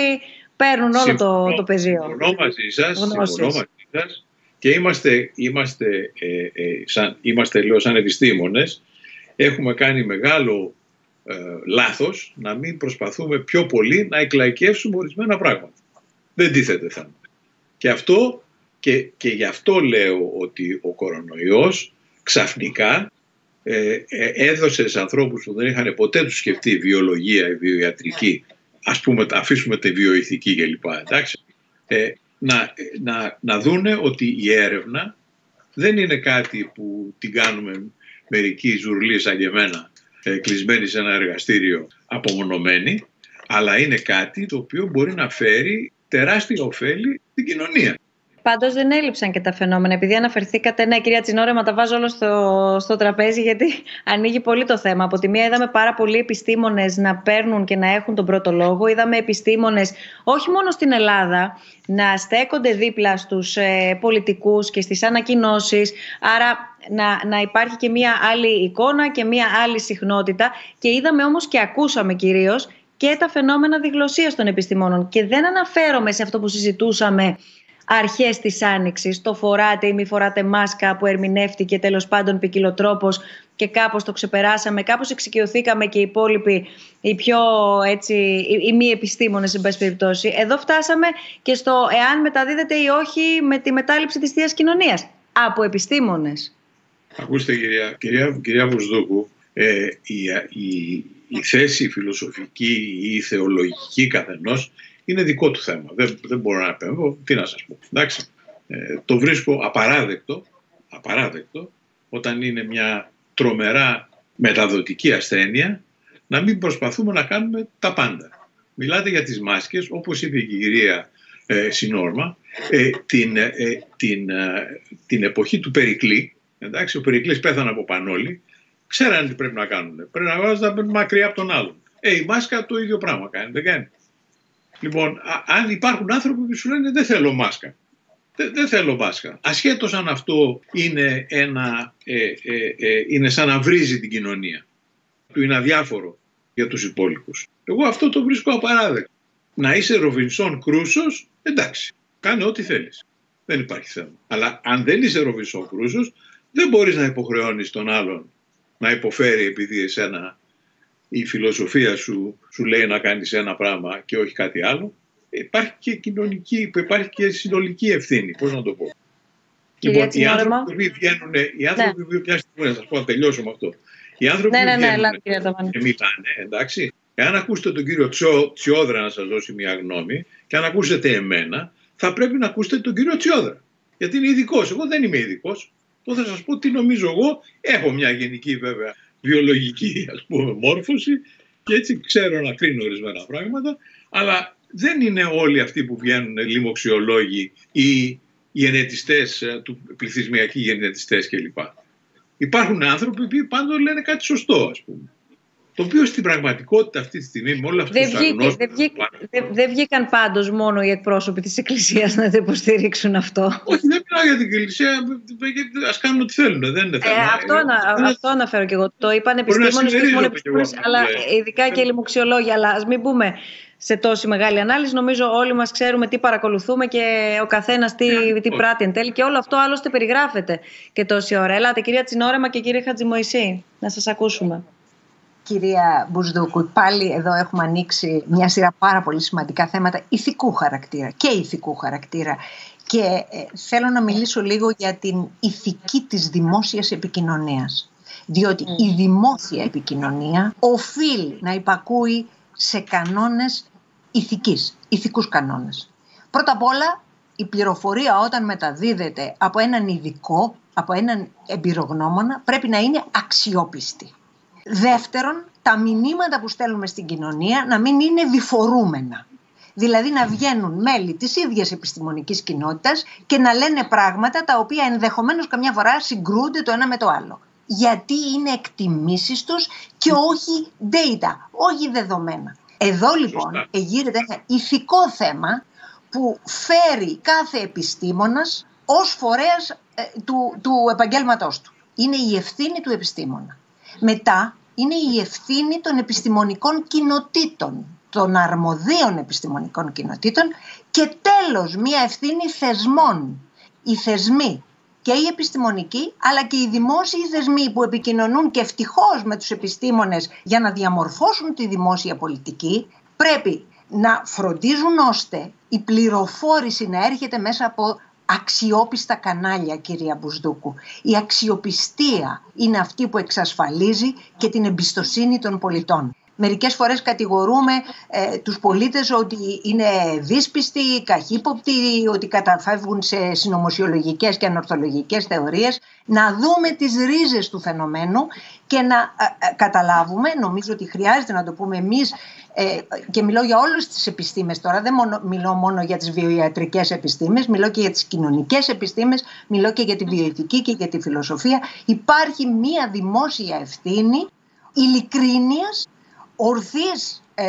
παίρνουν όλο το, το πεδίο. Συμφωνώ μαζί σας, συμφωνώ μαζί σας και είμαστε, είμαστε, ε, ε, σαν, είμαστε λέω σαν επιστήμονες έχουμε κάνει μεγάλο ε, λάθος να μην προσπαθούμε πιο πολύ να εκλαϊκεύσουμε ορισμένα πράγματα. Δεν τίθεται θέμα. Και αυτό και, και γι' αυτό λέω ότι ο κορονοϊός ξαφνικά ε, ε, έδωσες σε ανθρώπους που δεν είχαν ποτέ τους σκεφτεί βιολογία, η βιοιατρική, ας πούμε αφήσουμε τη βιοειθική κλπ. Εντάξει, ε, να, να, να δούνε ότι η έρευνα δεν είναι κάτι που την κάνουμε μερικοί ζουρλοί σαν και εμένα ε, κλεισμένοι σε ένα εργαστήριο απομονωμένοι, αλλά είναι κάτι το οποίο μπορεί να φέρει τεράστια ωφέλη στην κοινωνία. Πάντως δεν έλειψαν και τα φαινόμενα. Επειδή αναφερθήκατε, ναι, κυρία Τσινόρεμα, τα βάζω όλο στο, στο τραπέζι, γιατί ανοίγει πολύ το θέμα. Από τη μία, είδαμε πάρα πολλοί επιστήμονες να παίρνουν και να έχουν τον πρώτο λόγο. Είδαμε επιστήμονες, όχι μόνο στην Ελλάδα, να στέκονται δίπλα στους ε, πολιτικούς και στις ανακοινώσεις. Άρα να, να υπάρχει και μία άλλη εικόνα και μία άλλη συχνότητα. Και είδαμε όμως και ακούσαμε κυρίως και τα φαινόμενα διγλωσίας των επιστημόνων. Και δεν αναφέρομαι σε αυτό που συζητούσαμε αρχές της Άνοιξης, το φοράτε ή μη φοράτε μάσκα που ερμηνεύτηκε τέλος πάντων ποικιλοτρόπως και κάπως το ξεπεράσαμε, κάπως εξοικειωθήκαμε και οι υπόλοιποι, οι πιο έτσι, οι, μη επιστήμονες εν πάση περιπτώσει. Εδώ φτάσαμε και στο εάν μεταδίδεται ή όχι με τη μετάληψη της θείας κοινωνίας από επιστήμονες. Ακούστε κυρία, κυρία, κυρία Βουσδούκου, ε, η, η, η θέση φιλοσοφική ή η θεολογική καθενός είναι δικό του θέμα. Δεν, δεν μπορώ να επέμβω. Τι να σας πω. Εντάξει. Ε, το βρίσκω απαράδεκτο, απαράδεκτο όταν είναι μια τρομερά μεταδοτική ασθένεια να μην προσπαθούμε να κάνουμε τα πάντα. Μιλάτε για τις μάσκες, όπως είπε η κυρία ε, Συνόρμα, ε, την, ε, την, ε, την εποχή του Περικλή, εντάξει, ο Περικλής πέθανε από πανόλη, ξέραν τι πρέπει να κάνουν. Πρέπει να βάζουν μακριά από τον άλλον. Ε, η μάσκα το ίδιο πράγμα κάνει, δεν κάνει. Λοιπόν, αν υπάρχουν άνθρωποι που σου λένε δεν θέλω μάσκα. Δεν, θέλω μάσκα. Ασχέτως αν αυτό είναι, ένα, ε, ε, ε, είναι σαν να βρίζει την κοινωνία. Του είναι αδιάφορο για τους υπόλοιπους. Εγώ αυτό το βρίσκω απαράδεκτο. Να είσαι Ροβινσόν Κρούσος, εντάξει, κάνε ό,τι θέλεις. Δεν υπάρχει θέμα. Αλλά αν δεν είσαι Ροβινσόν Κρούσος, δεν μπορείς να υποχρεώνεις τον άλλον να υποφέρει επειδή εσένα η φιλοσοφία σου σου λέει να κάνεις ένα πράγμα και όχι κάτι άλλο, υπάρχει και κοινωνική, υπάρχει και συνολική ευθύνη. Πώς να το πω; λοιπόν, οι άνθρωποι που βγαίνουν, οι άνθρωποι ναι. που μια στιγμή να σας πω, να τελειώσω με αυτό. Οι άνθρωποι ναι, ναι, που ναι, βγαίνουν και μιλάνε, εντάξει, εάν ακούσετε τον κύριο Τσιό, Τσιόδρα να σας δώσει μια γνώμη και αν ακούσετε εμένα, θα πρέπει να ακούσετε τον κύριο Τσιόδρα. Γιατί είναι ειδικός. Εγώ δεν είμαι ειδικός. Το θα σας πω τι νομίζω εγώ. Έχω μια γενική βέβαια βιολογική ας πούμε μόρφωση και έτσι ξέρω να κρίνω ορισμένα πράγματα αλλά δεν είναι όλοι αυτοί που βγαίνουν λοιμοξιολόγοι ή γενετιστές, ε, του πληθυσμιακοί γενετιστές κλπ. Υπάρχουν άνθρωποι που πάντοτε λένε κάτι σωστό ας πούμε. Το οποίο στην πραγματικότητα αυτή τη στιγμή με όλα αυτά δεν, βγήκε, δεν, βγήκε, δεν, δεν βγήκαν πάντως μόνο οι εκπρόσωποι της Εκκλησίας να το υποστηρίξουν αυτό. Όχι, δεν μιλάω για την Εκκλησία. Ας κάνουν ό,τι θέλουν. Δεν είναι θέμα. Ε, αυτό, ε, αυτό αναφέρω και εγώ. Το είπαν επιστήμονες και μόνο επιστήμονες, αλλά ναι. ειδικά και λοιμοξιολόγοι. Αλλά ας μην πούμε σε τόση μεγάλη ανάλυση. Νομίζω όλοι μας ξέρουμε τι παρακολουθούμε και ο καθένας τι, yeah, ναι, τι πράττει εν τέλει. Και όλο αυτό άλλωστε περιγράφεται και τόση ώρα. Ελάτε κυρία Τσινόρεμα και κύριε Χατζημοϊσή να σας ακούσουμε κυρία Μπουσδούκου, πάλι εδώ έχουμε ανοίξει μια σειρά πάρα πολύ σημαντικά θέματα ηθικού χαρακτήρα και ηθικού χαρακτήρα. Και ε, θέλω να μιλήσω λίγο για την ηθική της δημόσιας επικοινωνίας. Διότι η δημόσια επικοινωνία οφείλει να υπακούει σε κανόνες ηθικής, ηθικούς κανόνες. Πρώτα απ' όλα, η πληροφορία όταν μεταδίδεται από έναν ειδικό, από έναν εμπειρογνώμονα, πρέπει να είναι αξιόπιστη. Δεύτερον, τα μηνύματα που στέλνουμε στην κοινωνία να μην είναι διφορούμενα. Δηλαδή να βγαίνουν μέλη της ίδιας επιστημονικής κοινότητας και να λένε πράγματα τα οποία ενδεχομένως καμιά φορά συγκρούνται το ένα με το άλλο. Γιατί είναι εκτιμήσεις τους και όχι data, όχι δεδομένα. Εδώ λοιπόν εγείρεται ένα ηθικό θέμα που φέρει κάθε επιστήμονας ως φορέας ε, του, του επαγγέλματός του. Είναι η ευθύνη του επιστήμονα. Μετά είναι η ευθύνη των επιστημονικών κοινοτήτων, των αρμοδίων επιστημονικών κοινοτήτων και τέλος μια ευθύνη θεσμών. Οι θεσμοί και οι επιστημονικοί αλλά και οι δημόσιοι θεσμοί που επικοινωνούν και ευτυχώς με τους επιστήμονες για να διαμορφώσουν τη δημόσια πολιτική πρέπει να φροντίζουν ώστε η πληροφόρηση να έρχεται μέσα από αξιόπιστα κανάλια, κυρία Μπουσδούκου. Η αξιοπιστία είναι αυτή που εξασφαλίζει και την εμπιστοσύνη των πολιτών. Μερικές φορές κατηγορούμε ε, τους πολίτες ότι είναι δύσπιστοι, καχύποπτοι, ότι καταφεύγουν σε συνωμοσιολογικές και ανορθολογικές θεωρίες. Να δούμε τις ρίζες του φαινομένου και να ε, ε, καταλάβουμε, νομίζω ότι χρειάζεται να το πούμε εμείς ε, και μιλώ για όλες τις επιστήμες τώρα, δεν μόνο, μιλώ μόνο για τις βιοιατρικές επιστήμες, μιλώ και για τις κοινωνικές επιστήμες, μιλώ και για τη βιοειθική και για τη φιλοσοφία. Υπάρχει μία δημόσια ευθύνη ειλικρίνειας ορθής ε,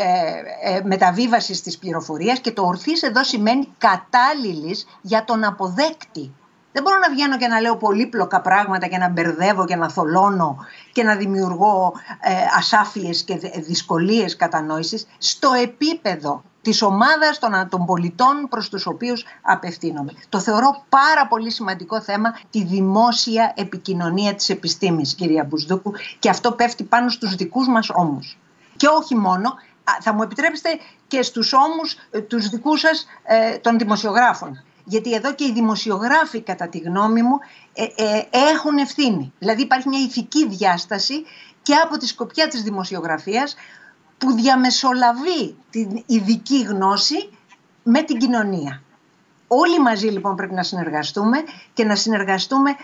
ε, μεταβίβασης της πληροφορίας και το ορθής εδώ σημαίνει κατάλληλης για τον αποδέκτη. Δεν μπορώ να βγαίνω και να λέω πολύπλοκα πράγματα και να μπερδεύω και να θολώνω και να δημιουργώ ε, ασάφειες και δυσκολίες κατανόησης στο επίπεδο της ομάδας των, των πολιτών προς τους οποίους απευθύνομαι. Το θεωρώ πάρα πολύ σημαντικό θέμα τη δημόσια επικοινωνία της επιστήμης, κυρία Μπουσδούκου, και αυτό πέφτει πάνω στους δικούς μας ώμους και όχι μόνο, θα μου επιτρέψετε και στους ώμους ε, τους δικούς σας ε, των δημοσιογράφων. Γιατί εδώ και οι δημοσιογράφοι, κατά τη γνώμη μου, ε, έχουν ευθύνη. Δηλαδή υπάρχει μια ηθική διάσταση και από τη σκοπιά της δημοσιογραφίας που διαμεσολαβεί την ειδική γνώση με την κοινωνία. Όλοι μαζί λοιπόν πρέπει να συνεργαστούμε και να συνεργαστούμε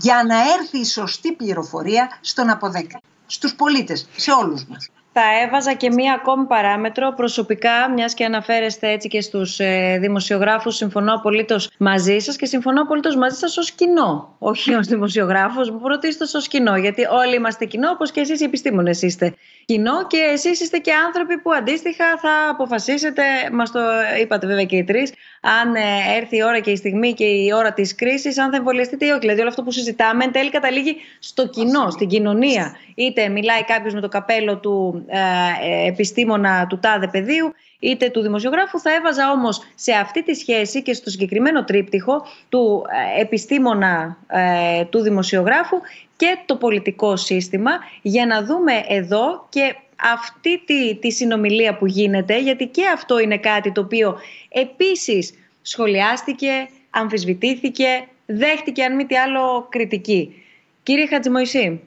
για να έρθει η σωστή πληροφορία στον αποδέκτη, στους πολίτες, σε όλους μας. Θα έβαζα και μία ακόμη παράμετρο προσωπικά, μιας και αναφέρεστε έτσι και στους ε, δημοσιογράφους. Συμφωνώ απολύτως μαζί σας και συμφωνώ απολύτως μαζί σας ως κοινό. Όχι ως δημοσιογράφος, πρωτίστω ως κοινό. Γιατί όλοι είμαστε κοινό, όπως και εσείς οι επιστήμονες είστε κοινό και εσείς είστε και άνθρωποι που αντίστοιχα θα αποφασίσετε. Μας το είπατε βέβαια και οι τρεις, αν ε, έρθει η ώρα και η στιγμή και η ώρα της κρίσης, αν θα εμβολιαστείτε ή όχι. Δηλαδή, όλο αυτό που συζητάμε εν τέλει καταλήγει στο κοινό, στην κοινωνία. Είτε μιλάει κάποιος με το καπέλο του ε, επιστήμονα του τάδε πεδίου, είτε του δημοσιογράφου. Θα έβαζα όμως σε αυτή τη σχέση και στο συγκεκριμένο τρίπτυχο του ε, επιστήμονα ε, του δημοσιογράφου και το πολιτικό σύστημα για να δούμε εδώ και αυτή τη, τη συνομιλία που γίνεται γιατί και αυτό είναι κάτι το οποίο επίσης σχολιάστηκε, αμφισβητήθηκε, δέχτηκε αν μη τι άλλο κριτική. Κύριε Χατζημοϊσή.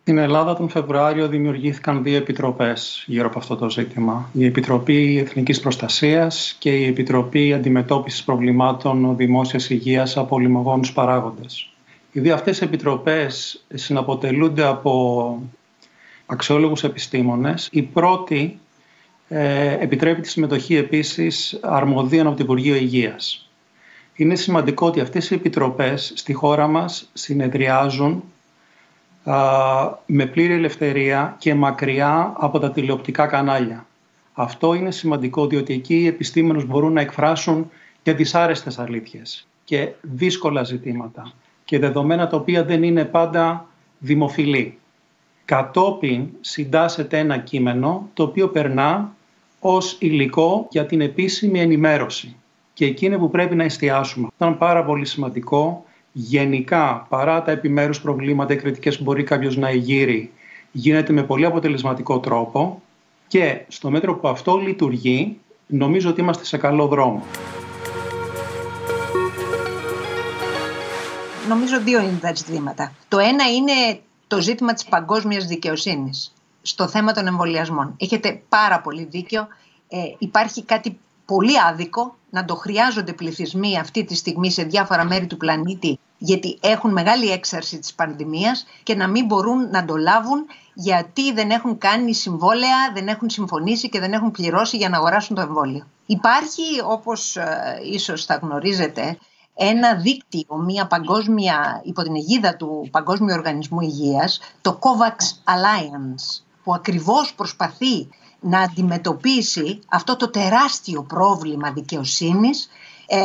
Στην Ελλάδα τον Φεβρουάριο δημιουργήθηκαν δύο επιτροπές γύρω από αυτό το ζήτημα. Η Επιτροπή Εθνικής Προστασίας και η Επιτροπή Αντιμετώπισης Προβλημάτων Δημόσιας Υγείας από λιμογόνους παράγοντες. Οι δύο αυτές επιτροπές συναποτελούνται από αξιόλογους επιστήμονες. Η πρώτη ε, επιτρέπει τη συμμετοχή επίσης αρμοδίων από το Υπουργείο Υγείας. Είναι σημαντικό ότι αυτές οι επιτροπές στη χώρα μας συνεδριάζουν με πλήρη ελευθερία και μακριά από τα τηλεοπτικά κανάλια. Αυτό είναι σημαντικό διότι εκεί οι επιστήμονες μπορούν να εκφράσουν και δυσάρεστες αλήθειες και δύσκολα ζητήματα και δεδομένα τα οποία δεν είναι πάντα δημοφιλή. Κατόπιν συντάσσεται ένα κείμενο το οποίο περνά ως υλικό για την επίσημη ενημέρωση. Και εκεί είναι που πρέπει να εστιάσουμε. Ήταν πάρα πολύ σημαντικό γενικά παρά τα επιμέρους προβλήματα ή κριτικές που μπορεί κάποιος να εγείρει γίνεται με πολύ αποτελεσματικό τρόπο και στο μέτρο που αυτό λειτουργεί νομίζω ότι είμαστε σε καλό δρόμο. Νομίζω δύο είναι τα ζητήματα. Το ένα είναι το ζήτημα της παγκόσμιας δικαιοσύνης στο θέμα των εμβολιασμών. Έχετε πάρα πολύ δίκιο. Ε, υπάρχει κάτι πολύ άδικο να το χρειάζονται πληθυσμοί αυτή τη στιγμή σε διάφορα μέρη του πλανήτη γιατί έχουν μεγάλη έξαρση της πανδημίας και να μην μπορούν να το λάβουν γιατί δεν έχουν κάνει συμβόλαια, δεν έχουν συμφωνήσει και δεν έχουν πληρώσει για να αγοράσουν το εμβόλιο. Υπάρχει, όπως ε, ίσως θα γνωρίζετε, ένα δίκτυο, μια παγκόσμια, υπό την αιγίδα του Παγκόσμιου Οργανισμού Υγείας, το COVAX Alliance, που ακριβώς προσπαθεί να αντιμετωπίσει αυτό το τεράστιο πρόβλημα δικαιοσύνης ε,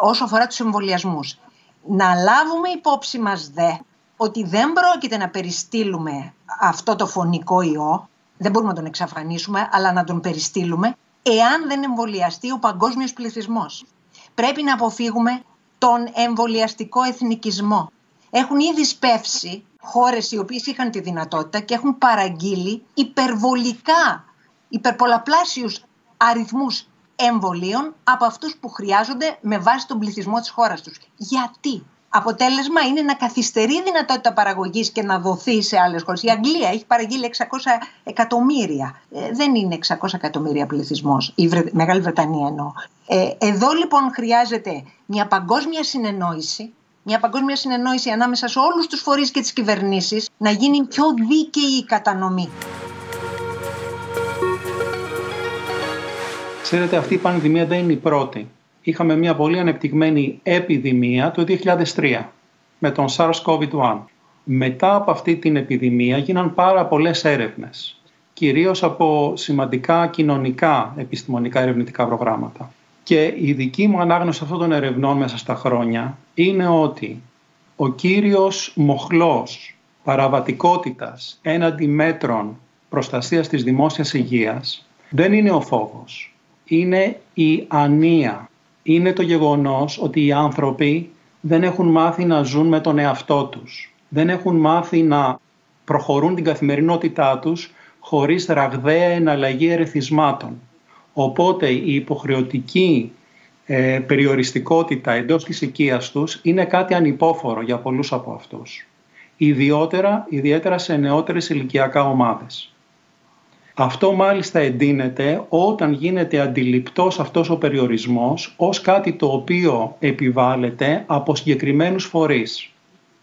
όσο αφορά τους εμβολιασμούς. Να λάβουμε υπόψη μας δε ότι δεν πρόκειται να περιστήλουμε αυτό το φωνικό ιό, δεν μπορούμε να τον εξαφανίσουμε, αλλά να τον περιστήλουμε, εάν δεν εμβολιαστεί ο παγκόσμιος πληθυσμός. Πρέπει να αποφύγουμε τον εμβολιαστικό εθνικισμό. Έχουν ήδη σπεύσει χώρες οι οποίες είχαν τη δυνατότητα και έχουν παραγγείλει υπερβολικά, υπερπολαπλάσιους αριθμούς εμβολίων από αυτούς που χρειάζονται με βάση τον πληθυσμό της χώρας τους. Γιατί; Αποτέλεσμα είναι να καθυστερεί η δυνατότητα παραγωγής και να δοθεί σε άλλες χώρες. Η Αγγλία έχει παραγγείλει 600 εκατομμύρια. Ε, δεν είναι 600 εκατομμύρια πληθυσμός. Η Μεγάλη Βρετανία εννοώ. Ε, εδώ λοιπόν χρειάζεται μια παγκόσμια συνεννόηση μια παγκόσμια συνεννόηση ανάμεσα σε όλους τους φορείς και τις κυβερνήσεις να γίνει πιο δίκαιη η κατανομή. Ξέρετε, αυτή η πανδημία δεν είναι η πρώτη. Είχαμε μια πολύ ανεπτυγμένη επιδημία το 2003 με τον SARS-CoV-1. Μετά από αυτή την επιδημία γίναν πάρα πολλές έρευνες, κυρίως από σημαντικά κοινωνικά επιστημονικά ερευνητικά προγράμματα. Και η δική μου ανάγνωση αυτών των ερευνών μέσα στα χρόνια είναι ότι ο κύριος μοχλός παραβατικότητας έναντι μέτρων προστασίας της δημόσιας υγείας δεν είναι ο φόβος, είναι η ανία. Είναι το γεγονός ότι οι άνθρωποι δεν έχουν μάθει να ζουν με τον εαυτό τους. Δεν έχουν μάθει να προχωρούν την καθημερινότητά τους χωρίς ραγδαία εναλλαγή ερεθισμάτων. Οπότε η υποχρεωτική ε, περιοριστικότητα εντός της οικίας τους είναι κάτι ανυπόφορο για πολλούς από αυτούς. Ιδιότερα, ιδιαίτερα σε νεότερες ηλικιακά ομάδες. Αυτό μάλιστα εντείνεται όταν γίνεται αντιληπτός αυτός ο περιορισμός ως κάτι το οποίο επιβάλλεται από συγκεκριμένους φορείς.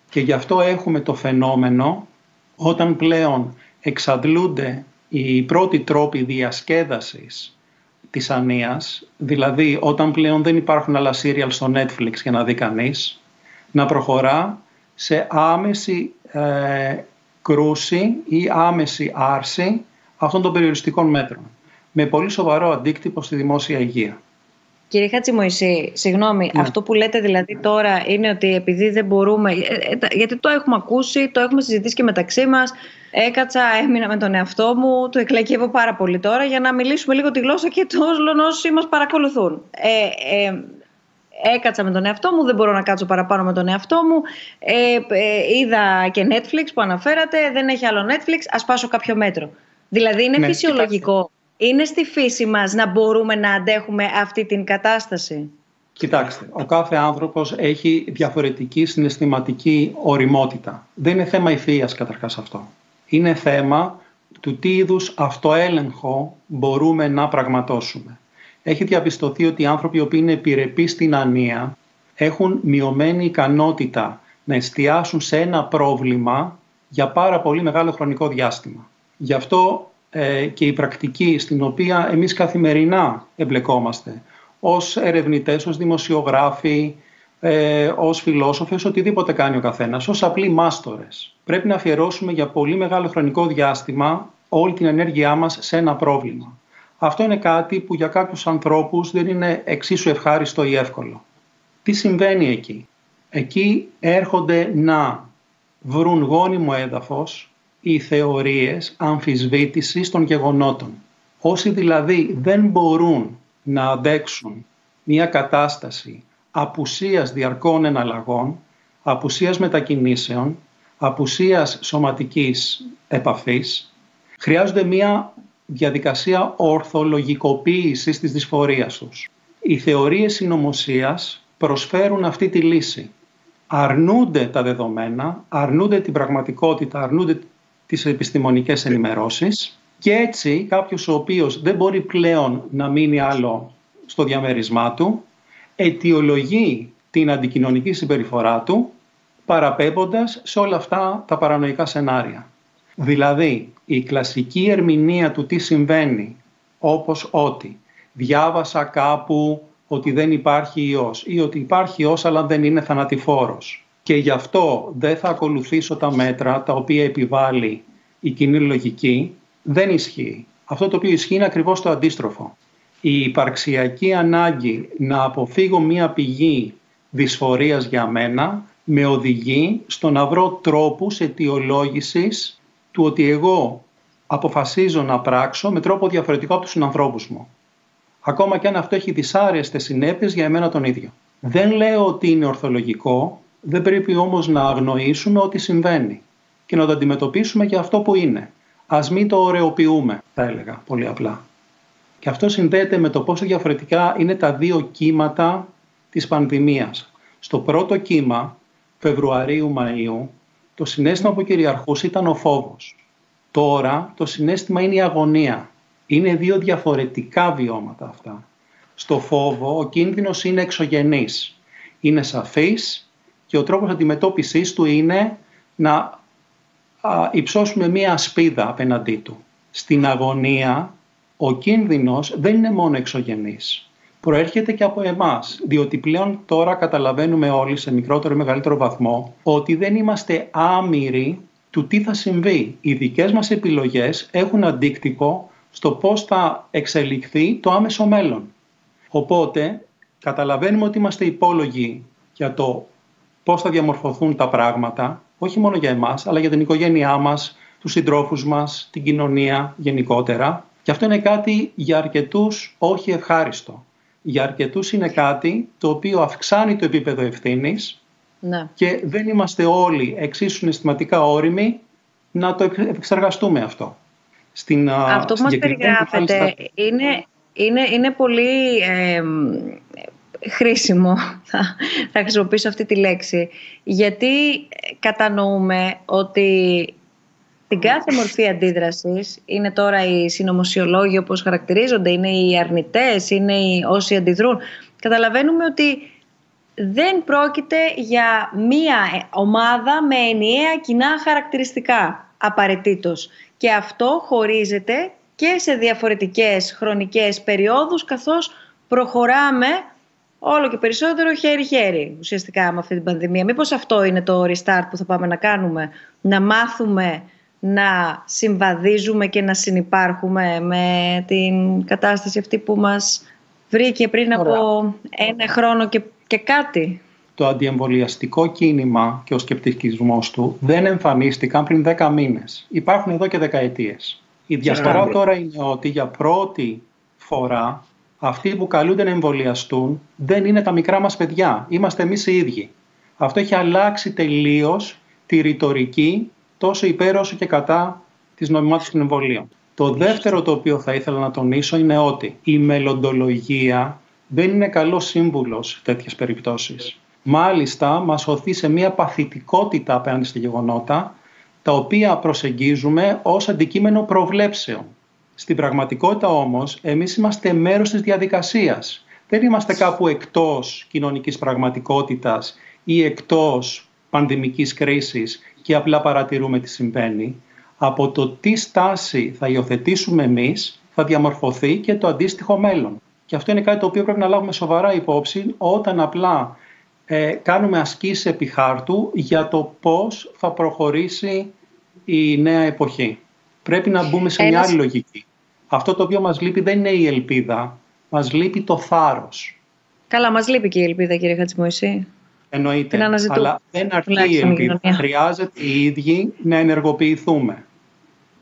Και γι' αυτό έχουμε το φαινόμενο όταν πλέον εξαντλούνται οι πρώτοι τρόποι διασκέδασης της ανίας, δηλαδή όταν πλέον δεν υπάρχουν άλλα σύριαλ στο Netflix για να δει κανείς, να προχωρά σε άμεση ε, κρούση ή άμεση άρση αυτών των περιοριστικών μέτρων με πολύ σοβαρό αντίκτυπο στη δημόσια υγεία. Κύριε Χατσιμοϊσή, συγγνώμη, ναι. αυτό που λέτε δηλαδή τώρα είναι ότι επειδή δεν μπορούμε, ε, ε, γιατί το έχουμε ακούσει, το έχουμε συζητήσει και μεταξύ μας, έκατσα, έμεινα με τον εαυτό μου, το εκλεκεύω πάρα πολύ τώρα για να μιλήσουμε λίγο τη γλώσσα και των όσοι μας παρακολουθούν. Ε, ε, έκατσα με τον εαυτό μου, δεν μπορώ να κάτσω παραπάνω με τον εαυτό μου. Ε, ε, είδα και Netflix που αναφέρατε, δεν έχει άλλο Netflix, ας πάσω κάποιο μέτρο. Δηλαδή είναι ναι, φυσιολογικό είναι στη φύση μας να μπορούμε να αντέχουμε αυτή την κατάσταση. Κοιτάξτε, ο κάθε άνθρωπος έχει διαφορετική συναισθηματική οριμότητα. Δεν είναι θέμα ηθείας καταρχάς αυτό. Είναι θέμα του τι είδους αυτοέλεγχο μπορούμε να πραγματώσουμε. Έχει διαπιστωθεί ότι οι άνθρωποι οι οποίοι είναι επιρρεπείς στην ανία έχουν μειωμένη ικανότητα να εστιάσουν σε ένα πρόβλημα για πάρα πολύ μεγάλο χρονικό διάστημα. Γι' αυτό ε, και η πρακτική στην οποία εμείς καθημερινά εμπλεκόμαστε ως ερευνητές, ως δημοσιογράφοι, ε, ως φιλόσοφες, οτιδήποτε κάνει ο καθένας, ως απλοί μάστορες. Πρέπει να αφιερώσουμε για πολύ μεγάλο χρονικό διάστημα όλη την ενέργειά μας σε ένα πρόβλημα. Αυτό είναι κάτι που για κάποιους ανθρώπους δεν είναι εξίσου ευχάριστο ή εύκολο. Τι συμβαίνει εκεί; Εκεί έρχονται να βρουν γόνιμο έδαφος οι θεωρίες αμφισβήτησης των γεγονότων. Όσοι δηλαδή δεν μπορούν να αντέξουν μια κατάσταση απουσίας διαρκών εναλλαγών, απουσίας μετακινήσεων, απουσίας σωματικής επαφής, χρειάζονται μια διαδικασία ορθολογικοποίησης της δυσφορίας τους. Οι θεωρίες συνωμοσίας προσφέρουν αυτή τη λύση. Αρνούνται τα δεδομένα, αρνούνται την πραγματικότητα, αρνούνται τις επιστημονικές ενημερώσεις και έτσι κάποιος ο οποίος δεν μπορεί πλέον να μείνει άλλο στο διαμέρισμά του αιτιολογεί την αντικοινωνική συμπεριφορά του παραπέμποντας σε όλα αυτά τα παρανοϊκά σενάρια. Δηλαδή, η κλασική ερμηνεία του τι συμβαίνει, όπως ότι διάβασα κάπου ότι δεν υπάρχει ιός ή ότι υπάρχει ιός αλλά δεν είναι θανατηφόρος και γι' αυτό δεν θα ακολουθήσω τα μέτρα τα οποία επιβάλλει η κοινή λογική, δεν ισχύει. Αυτό το οποίο ισχύει είναι ακριβώς το αντίστροφο. Η υπαρξιακή ανάγκη να αποφύγω μία πηγή δυσφορίας για μένα με οδηγεί στο να βρω τρόπους αιτιολόγησης του ότι εγώ αποφασίζω να πράξω με τρόπο διαφορετικό από τους συνανθρώπους μου. Ακόμα και αν αυτό έχει δυσάρεστες συνέπειες για εμένα τον ίδιο. Δεν λέω ότι είναι ορθολογικό, δεν πρέπει όμως να αγνοήσουμε ότι συμβαίνει και να το αντιμετωπίσουμε για αυτό που είναι. Ας μην το ωρεοποιούμε, θα έλεγα πολύ απλά. Και αυτό συνδέεται με το πόσο διαφορετικά είναι τα δύο κύματα της πανδημίας. Στο πρώτο κύμα, Φεβρουαρίου-Μαΐου, το συνέστημα που κυριαρχούσε ήταν ο φόβος. Τώρα το συνέστημα είναι η αγωνία. Είναι δύο διαφορετικά βιώματα αυτά. Στο φόβο ο κίνδυνος είναι εξωγενής. Είναι σαφής και ο τρόπος αντιμετώπισης του είναι να υψώσουμε μία ασπίδα απέναντί του. Στην αγωνία ο κίνδυνος δεν είναι μόνο εξωγενής. Προέρχεται και από εμάς, διότι πλέον τώρα καταλαβαίνουμε όλοι σε μικρότερο ή μεγαλύτερο βαθμό ότι δεν είμαστε άμυροι του τι θα συμβεί. Οι δικές μας επιλογές έχουν αντίκτυπο στο πώς θα εξελιχθεί το άμεσο μέλλον. Οπότε καταλαβαίνουμε ότι είμαστε υπόλογοι για το πώς θα διαμορφωθούν τα πράγματα, όχι μόνο για εμάς, αλλά για την οικογένειά μας, τους συντρόφους μας, την κοινωνία γενικότερα. Και αυτό είναι κάτι για αρκετούς όχι ευχάριστο. Για αρκετούς είναι κάτι το οποίο αυξάνει το επίπεδο ευθύνης ναι. και δεν είμαστε όλοι εξίσου συναισθηματικά όριμοι να το επεξεργαστούμε αυτό. Στην, αυτό που μας περιγράφεται είναι, είναι, είναι πολύ χρήσιμο, θα, θα χρησιμοποιήσω αυτή τη λέξη, γιατί κατανοούμε ότι την κάθε μορφή αντίδρασης, είναι τώρα οι συνωμοσιολόγοι όπως χαρακτηρίζονται, είναι οι αρνητές, είναι οι όσοι αντιδρούν, καταλαβαίνουμε ότι δεν πρόκειται για μία ομάδα με ενιαία κοινά χαρακτηριστικά απαραίτητος. Και αυτό χωρίζεται και σε διαφορετικές χρονικές περιόδους καθώς προχωράμε όλο και περισσότερο χέρι-χέρι ουσιαστικά με αυτή την πανδημία. Μήπως αυτό είναι το restart που θα πάμε να κάνουμε, να μάθουμε να συμβαδίζουμε και να συνυπάρχουμε με την κατάσταση αυτή που μας βρήκε πριν από ένα χρόνο και, και κάτι; Το αντιεμβολιαστικό κίνημα και ο σκεπτικισμός του δεν εμφανίστηκαν πριν 10 μήνες. Υπάρχουν εδώ και δεκαετίες. Η διαφορά τώρα είναι ότι για πρώτη φορά αυτοί που καλούνται να εμβολιαστούν δεν είναι τα μικρά μας παιδιά. Είμαστε εμείς οι ίδιοι. Αυτό έχει αλλάξει τελείως τη ρητορική τόσο υπέρ όσο και κατά της νομιμότητας των εμβολίων. Το δεύτερο το οποίο θα ήθελα να τονίσω είναι ότι η μελλοντολογία δεν είναι καλός σύμβουλος σε τέτοιες περιπτώσεις. Μάλιστα μας οθεί σε μια παθητικότητα απέναντι στη γεγονότα τα οποία προσεγγίζουμε ως αντικείμενο προβλέψεων. Στην πραγματικότητα όμως εμείς είμαστε μέρος της διαδικασίας. Δεν είμαστε κάπου εκτός κοινωνικής πραγματικότητας ή εκτός πανδημικής κρίσης και απλά παρατηρούμε τι συμβαίνει. Από το τι στάση θα υιοθετήσουμε εμείς θα διαμορφωθεί και το αντίστοιχο μέλλον. Και αυτό είναι κάτι το οποίο πρέπει να λάβουμε σοβαρά υπόψη όταν απλά ε, κάνουμε ασκήσεις επί χάρτου για το πώς θα προχωρήσει η νέα εποχή. Πρέπει να μπούμε σε μια άλλη λογική. Αυτό το οποίο μας λείπει δεν είναι η ελπίδα, μας λείπει το θάρρος. Καλά, μας λείπει και η ελπίδα κύριε Χατζημοϊσή. Εννοείται, αλλά δεν αρκεί η ελπίδα. Χρειάζεται οι ίδιοι να ενεργοποιηθούμε.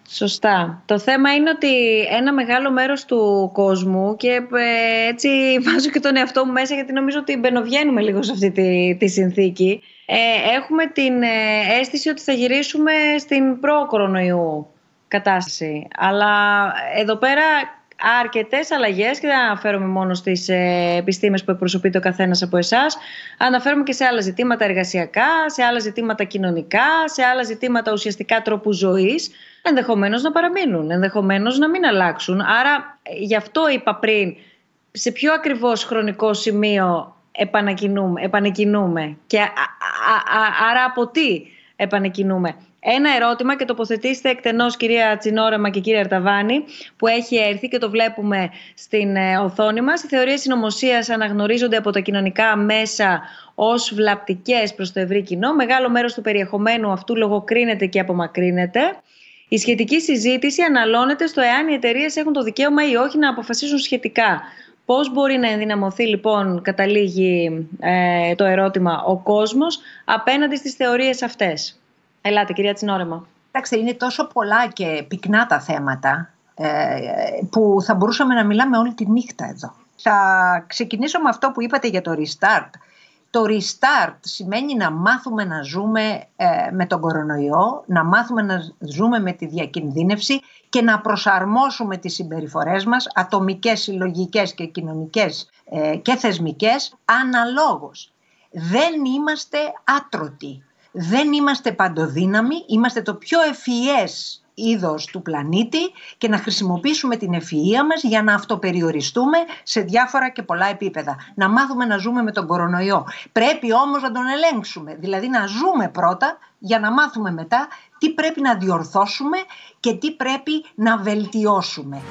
Σωστά. Το θέμα είναι ότι ένα μεγάλο μέρος του κόσμου και ε, έτσι βάζω και τον εαυτό μου μέσα γιατί νομίζω ότι μπαινοβγαίνουμε λίγο σε αυτή τη, τη συνθήκη. Ε, έχουμε την ε, αίσθηση ότι θα γυρίσουμε στην προ-κορονοϊού κατάσταση. Αλλά εδώ πέρα αρκετέ αλλαγέ και δεν αναφέρομαι μόνο στι ε, επιστήμε που εκπροσωπείται ο καθένα από εσά. Αναφέρομαι και σε άλλα ζητήματα εργασιακά, σε άλλα ζητήματα κοινωνικά, σε άλλα ζητήματα ουσιαστικά τρόπου ζωή. Ενδεχομένω να παραμείνουν, ενδεχομένω να μην αλλάξουν. Άρα, γι' αυτό είπα πριν, σε ποιο ακριβώ χρονικό σημείο επανεκκινούμε, και άρα από τι επανεκκινούμε. Ένα ερώτημα και τοποθετήστε εκτενώς κυρία Τσινόρεμα και κύριε Αρταβάνη που έχει έρθει και το βλέπουμε στην ε, οθόνη μας. Οι θεωρίες συνωμοσίας αναγνωρίζονται από τα κοινωνικά μέσα ως βλαπτικές προς το ευρύ κοινό. Μεγάλο μέρος του περιεχομένου αυτού λογοκρίνεται και απομακρύνεται. Η σχετική συζήτηση αναλώνεται στο εάν οι εταιρείες έχουν το δικαίωμα ή όχι να αποφασίσουν σχετικά. Πώς μπορεί να ενδυναμωθεί λοιπόν, καταλήγει ε, το ερώτημα, ο κόσμος απέναντι στις θεωρίες αυτές; Ελάτε, κυρία Τσινόρεμα. Εντάξει, είναι τόσο πολλά και πυκνά τα θέματα ε, που θα μπορούσαμε να μιλάμε όλη τη νύχτα εδώ. Θα ξεκινήσω με αυτό που είπατε για το restart. Το restart σημαίνει να μάθουμε να ζούμε ε, με τον κορονοϊό, να μάθουμε να ζούμε με τη διακινδύνευση και να προσαρμόσουμε τις συμπεριφορές μας, ατομικές, συλλογικές και κοινωνικές ε, και θεσμικές, αναλόγως. Δεν είμαστε άτρωτοι, δεν είμαστε παντοδύναμοι, είμαστε το πιο ευφυές είδος του πλανήτη και να χρησιμοποιήσουμε την ευφυΐα μας για να αυτοπεριοριστούμε σε διάφορα και πολλά επίπεδα. Να μάθουμε να ζούμε με τον κορονοϊό. Πρέπει όμως να τον ελέγξουμε, δηλαδή να ζούμε πρώτα για να μάθουμε μετά τι πρέπει να διορθώσουμε και τι πρέπει να βελτιώσουμε.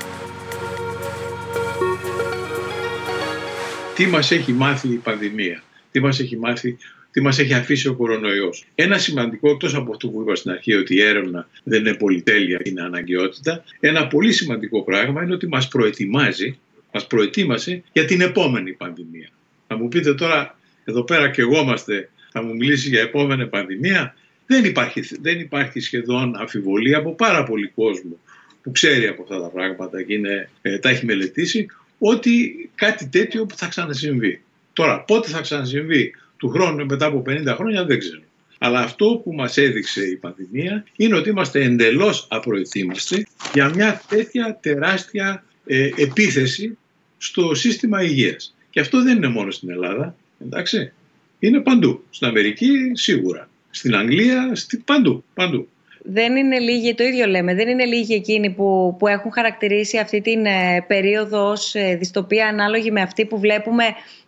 Τι μας έχει μάθει η πανδημία, τι μας έχει μάθει τι μας έχει αφήσει ο κορονοϊός. Ένα σημαντικό, εκτός από αυτό που είπα στην αρχή, ότι η έρευνα δεν είναι πολυτέλεια, είναι αναγκαιότητα, ένα πολύ σημαντικό πράγμα είναι ότι μας προετοιμάζει, μας προετοίμασε για την επόμενη πανδημία. Θα μου πείτε τώρα, εδώ πέρα και εγώ είμαστε, θα μου μιλήσει για επόμενη πανδημία. Δεν υπάρχει, δεν υπάρχει σχεδόν αφιβολία από πάρα πολύ κόσμο που ξέρει από αυτά τα πράγματα και είναι, ε, τα έχει μελετήσει, ότι κάτι τέτοιο θα ξανασυμβεί. Τώρα, πότε θα ξανασυμβεί, του χρόνου μετά από 50 χρόνια δεν ξέρω. Αλλά αυτό που μας έδειξε η πανδημία είναι ότι είμαστε εντελώς απροετοίμαστοι για μια τέτοια τεράστια ε, επίθεση στο σύστημα υγείας. Και αυτό δεν είναι μόνο στην Ελλάδα, εντάξει. Είναι παντού. Στην Αμερική σίγουρα. Στην Αγγλία, στη, παντού, παντού. Δεν είναι λίγοι, το ίδιο λέμε, δεν είναι λίγοι εκείνοι που, που έχουν χαρακτηρίσει αυτή την ε, περίοδο ως ε, δυστοπία ανάλογη με αυτή που βλέπουμε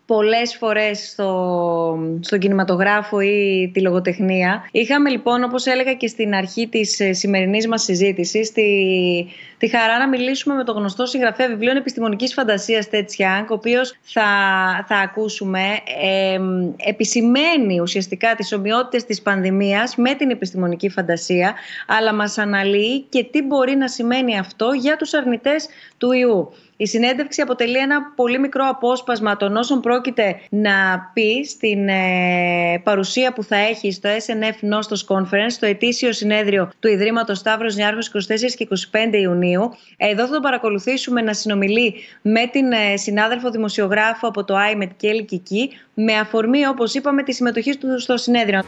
πολλές φορές στο, στον κινηματογράφο ή τη λογοτεχνία. Είχαμε λοιπόν, όπως έλεγα και στην αρχή της ε, σημερινής μας συζήτησης, τη, τη χαρά να μιλήσουμε με τον γνωστό συγγραφέα βιβλίων επιστημονικής φαντασίας Ted Chiang, ο οποίος θα, θα ακούσουμε ε, επισημαίνει ουσιαστικά τις ομοιότητες της πανδημίας με την επιστημονική φαντασία, αλλά μας αναλύει και τι μπορεί να σημαίνει αυτό για τους αρνητές του ιού. Η συνέντευξη αποτελεί ένα πολύ μικρό απόσπασμα των όσων πρόκειται να πει στην ε, παρουσία που θα έχει στο SNF Nostos Conference, το ετήσιο συνέδριο του Ιδρύματος Σταύρος Νιάρχος 24 και 25 Ιουνίου. Εδώ θα τον παρακολουθήσουμε να συνομιλεί με την ε, συνάδελφο δημοσιογράφο από το IMET Kelly Kiki με αφορμή, όπως είπαμε, τη συμμετοχή του στο συνέδριο.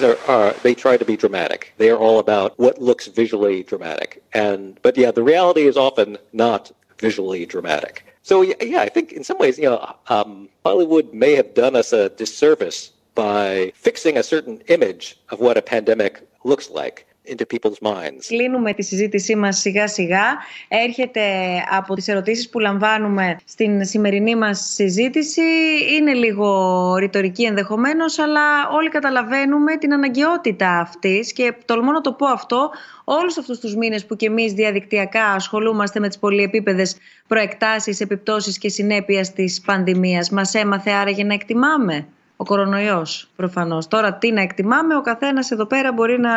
Movies are, are, they try to be dramatic. They are all about what looks visually dramatic. And but yeah, the reality is often not visually dramatic. So yeah, I think in some ways, you know, um, Hollywood may have done us a disservice by fixing a certain image of what a pandemic looks like into people's minds. Κλείνουμε τη συζήτησή μας σιγά σιγά. Έρχεται από τις ερωτήσεις που λαμβάνουμε στην σημερινή μας συζήτηση. Είναι λίγο ρητορική ενδεχομένως, αλλά όλοι καταλαβαίνουμε την αναγκαιότητα αυτής και τολμώ να το πω αυτό όλους αυτούς τους μήνες που και εμείς διαδικτυακά ασχολούμαστε με τις πολυεπίπεδες προεκτάσεις, επιπτώσεις και συνέπειας της πανδημίας. Μας έμαθε άραγε να εκτιμάμε ο κορονοϊός προφανώς. Τώρα τι να εκτιμάμε, ο καθένας εδώ πέρα μπορεί να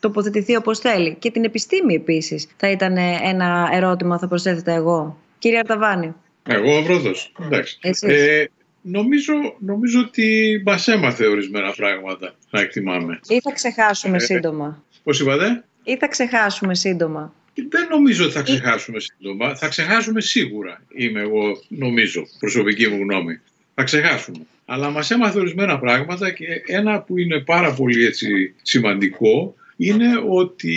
τοποθετηθεί όπως θέλει. Και την επιστήμη επίσης θα ήταν ένα ερώτημα, θα προσέθετα εγώ. Κύριε Αρταβάνη. Εγώ ο Βρόδος. Εντάξει. Ε, νομίζω, νομίζω ότι μας έμαθε ορισμένα πράγματα να εκτιμάμε. Ή θα ξεχάσουμε ε, σύντομα. Πώς είπατε; Ή θα ξεχάσουμε σύντομα. Δεν νομίζω ότι θα ξεχάσουμε σύντομα. Θα ξεχάσουμε σίγουρα, είμαι εγώ νομίζω, προσωπική μου γνώμη. Θα ξεχάσουμε αλλά μας έμαθε ορισμένα πράγματα και ένα που είναι πάρα πολύ έτσι σημαντικό είναι ότι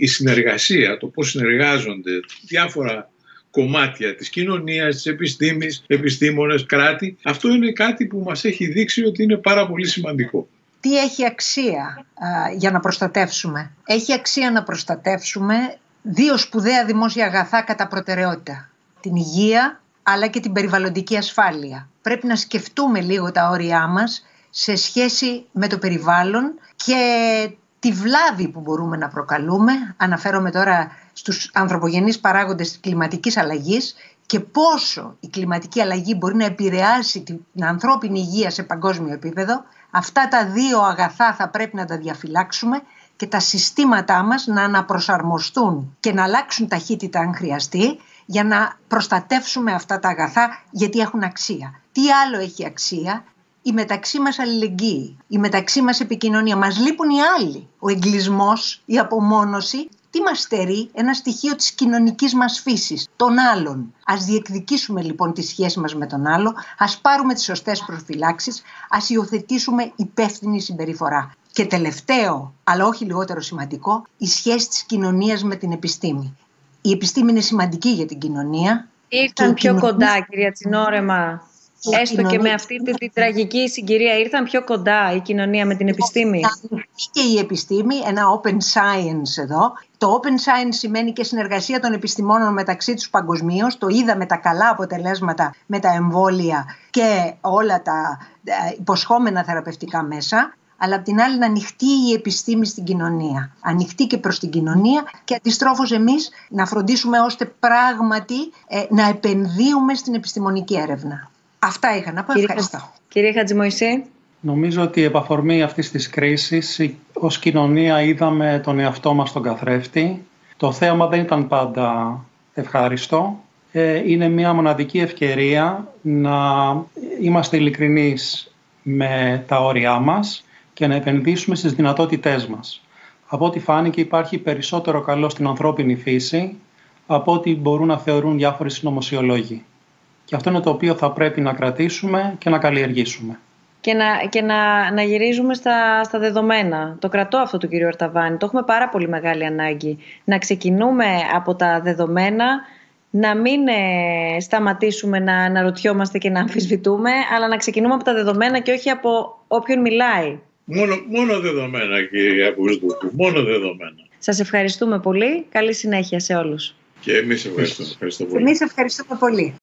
η συνεργασία, το πώς συνεργάζονται διάφορα κομμάτια της κοινωνίας, της επιστήμης, επιστήμονες, κράτη, αυτό είναι κάτι που μας έχει δείξει ότι είναι πάρα πολύ σημαντικό. Τι έχει αξία για να προστατεύσουμε; Έχει αξία να προστατεύσουμε δύο σπουδαία δημόσια αγαθά κατά προτεραιότητα. Την υγεία αλλά και την περιβαλλοντική ασφάλεια. Πρέπει να σκεφτούμε λίγο τα όρια μας σε σχέση με το περιβάλλον και τη βλάβη που μπορούμε να προκαλούμε. Αναφέρομαι τώρα στους ανθρωπογενείς παράγοντες της κλιματικής αλλαγής και πόσο η κλιματική αλλαγή μπορεί να επηρεάσει την ανθρώπινη υγεία σε παγκόσμιο επίπεδο. Αυτά τα δύο αγαθά θα πρέπει να τα διαφυλάξουμε και τα συστήματά μας να αναπροσαρμοστούν και να αλλάξουν ταχύτητα αν χρειαστεί για να προστατεύσουμε αυτά τα αγαθά γιατί έχουν αξία. Τι άλλο έχει αξία, η μεταξύ μας αλληλεγγύη, η μεταξύ μας επικοινωνία. Μας λείπουν οι άλλοι. Ο εγκλισμός, η απομόνωση, τι τι μας στερεί; Ένα στοιχείο της κοινωνικής μας φύσης, των άλλων. Ας διεκδικήσουμε λοιπόν τη σχέση μας με τον άλλο, ας πάρουμε τις σωστές προφυλάξεις, ας υιοθετήσουμε υπεύθυνη συμπεριφορά. Και τελευταίο, αλλά όχι λιγότερο σημαντικό, η σχέση της κοινωνίας με την επιστήμη. Η επιστήμη είναι σημαντική για την κοινωνία. Ήρθαν πιο κοινωνία... κοντά, κυρία Τσινόρεμα, Έστω και με αυτή τη, τη τραγική συγκυρία ήρθαν πιο κοντά η κοινωνία με την επιστήμη. Και η επιστήμη, ένα open science εδώ. Το open science σημαίνει και συνεργασία των επιστημόνων μεταξύ τους παγκοσμίως. Το είδαμε τα καλά αποτελέσματα με τα εμβόλια και όλα τα ε, υποσχόμενα θεραπευτικά μέσα αλλά απ' την άλλη να ανοιχτεί η επιστήμη στην κοινωνία. Ανοιχτή και προς την κοινωνία και αντιστρόφως εμείς να φροντίσουμε ώστε πράγματι ε, να επενδύουμε στην επιστημονική έρευνα. Αυτά είχα να πω. Κύριε, Ευχαριστώ. Κύριε Χατζημοϊσή. Νομίζω ότι επ' αφορμή αυτής της κρίσης ως κοινωνία είδαμε τον εαυτό μας τον καθρέφτη. Το θέαμα δεν ήταν πάντα ευχάριστο. Ε, είναι μια μοναδική ευκαιρία να είμαστε ειλικρινείς με τα όρια μας και να επενδύσουμε στις δυνατότητές μας. Από ό,τι φάνηκε υπάρχει περισσότερο καλό στην ανθρώπινη φύση από ό,τι μπορούν να θεωρούν διάφοροι συνωμοσιολόγοι. Και αυτό είναι το οποίο θα πρέπει να κρατήσουμε και να καλλιεργήσουμε. Και να, και να, να γυρίζουμε στα, στα δεδομένα. Το κρατώ αυτό του κύριο Αρταβάνη. Το έχουμε πάρα πολύ μεγάλη ανάγκη. Να ξεκινούμε από τα δεδομένα, να μην ε, σταματήσουμε να αναρωτιόμαστε και να αμφισβητούμε, αλλά να ξεκινούμε από τα δεδομένα και όχι από όποιον μιλάει. Μόνο, μόνο δεδομένα κύριε Απουστούκου, μόνο δεδομένα. Σας ευχαριστούμε πολύ. Καλή συνέχεια σε όλους. Και εμείς ευχαριστούμε. Ευχαριστώ πολύ. Εμείς ευχαριστούμε πολύ.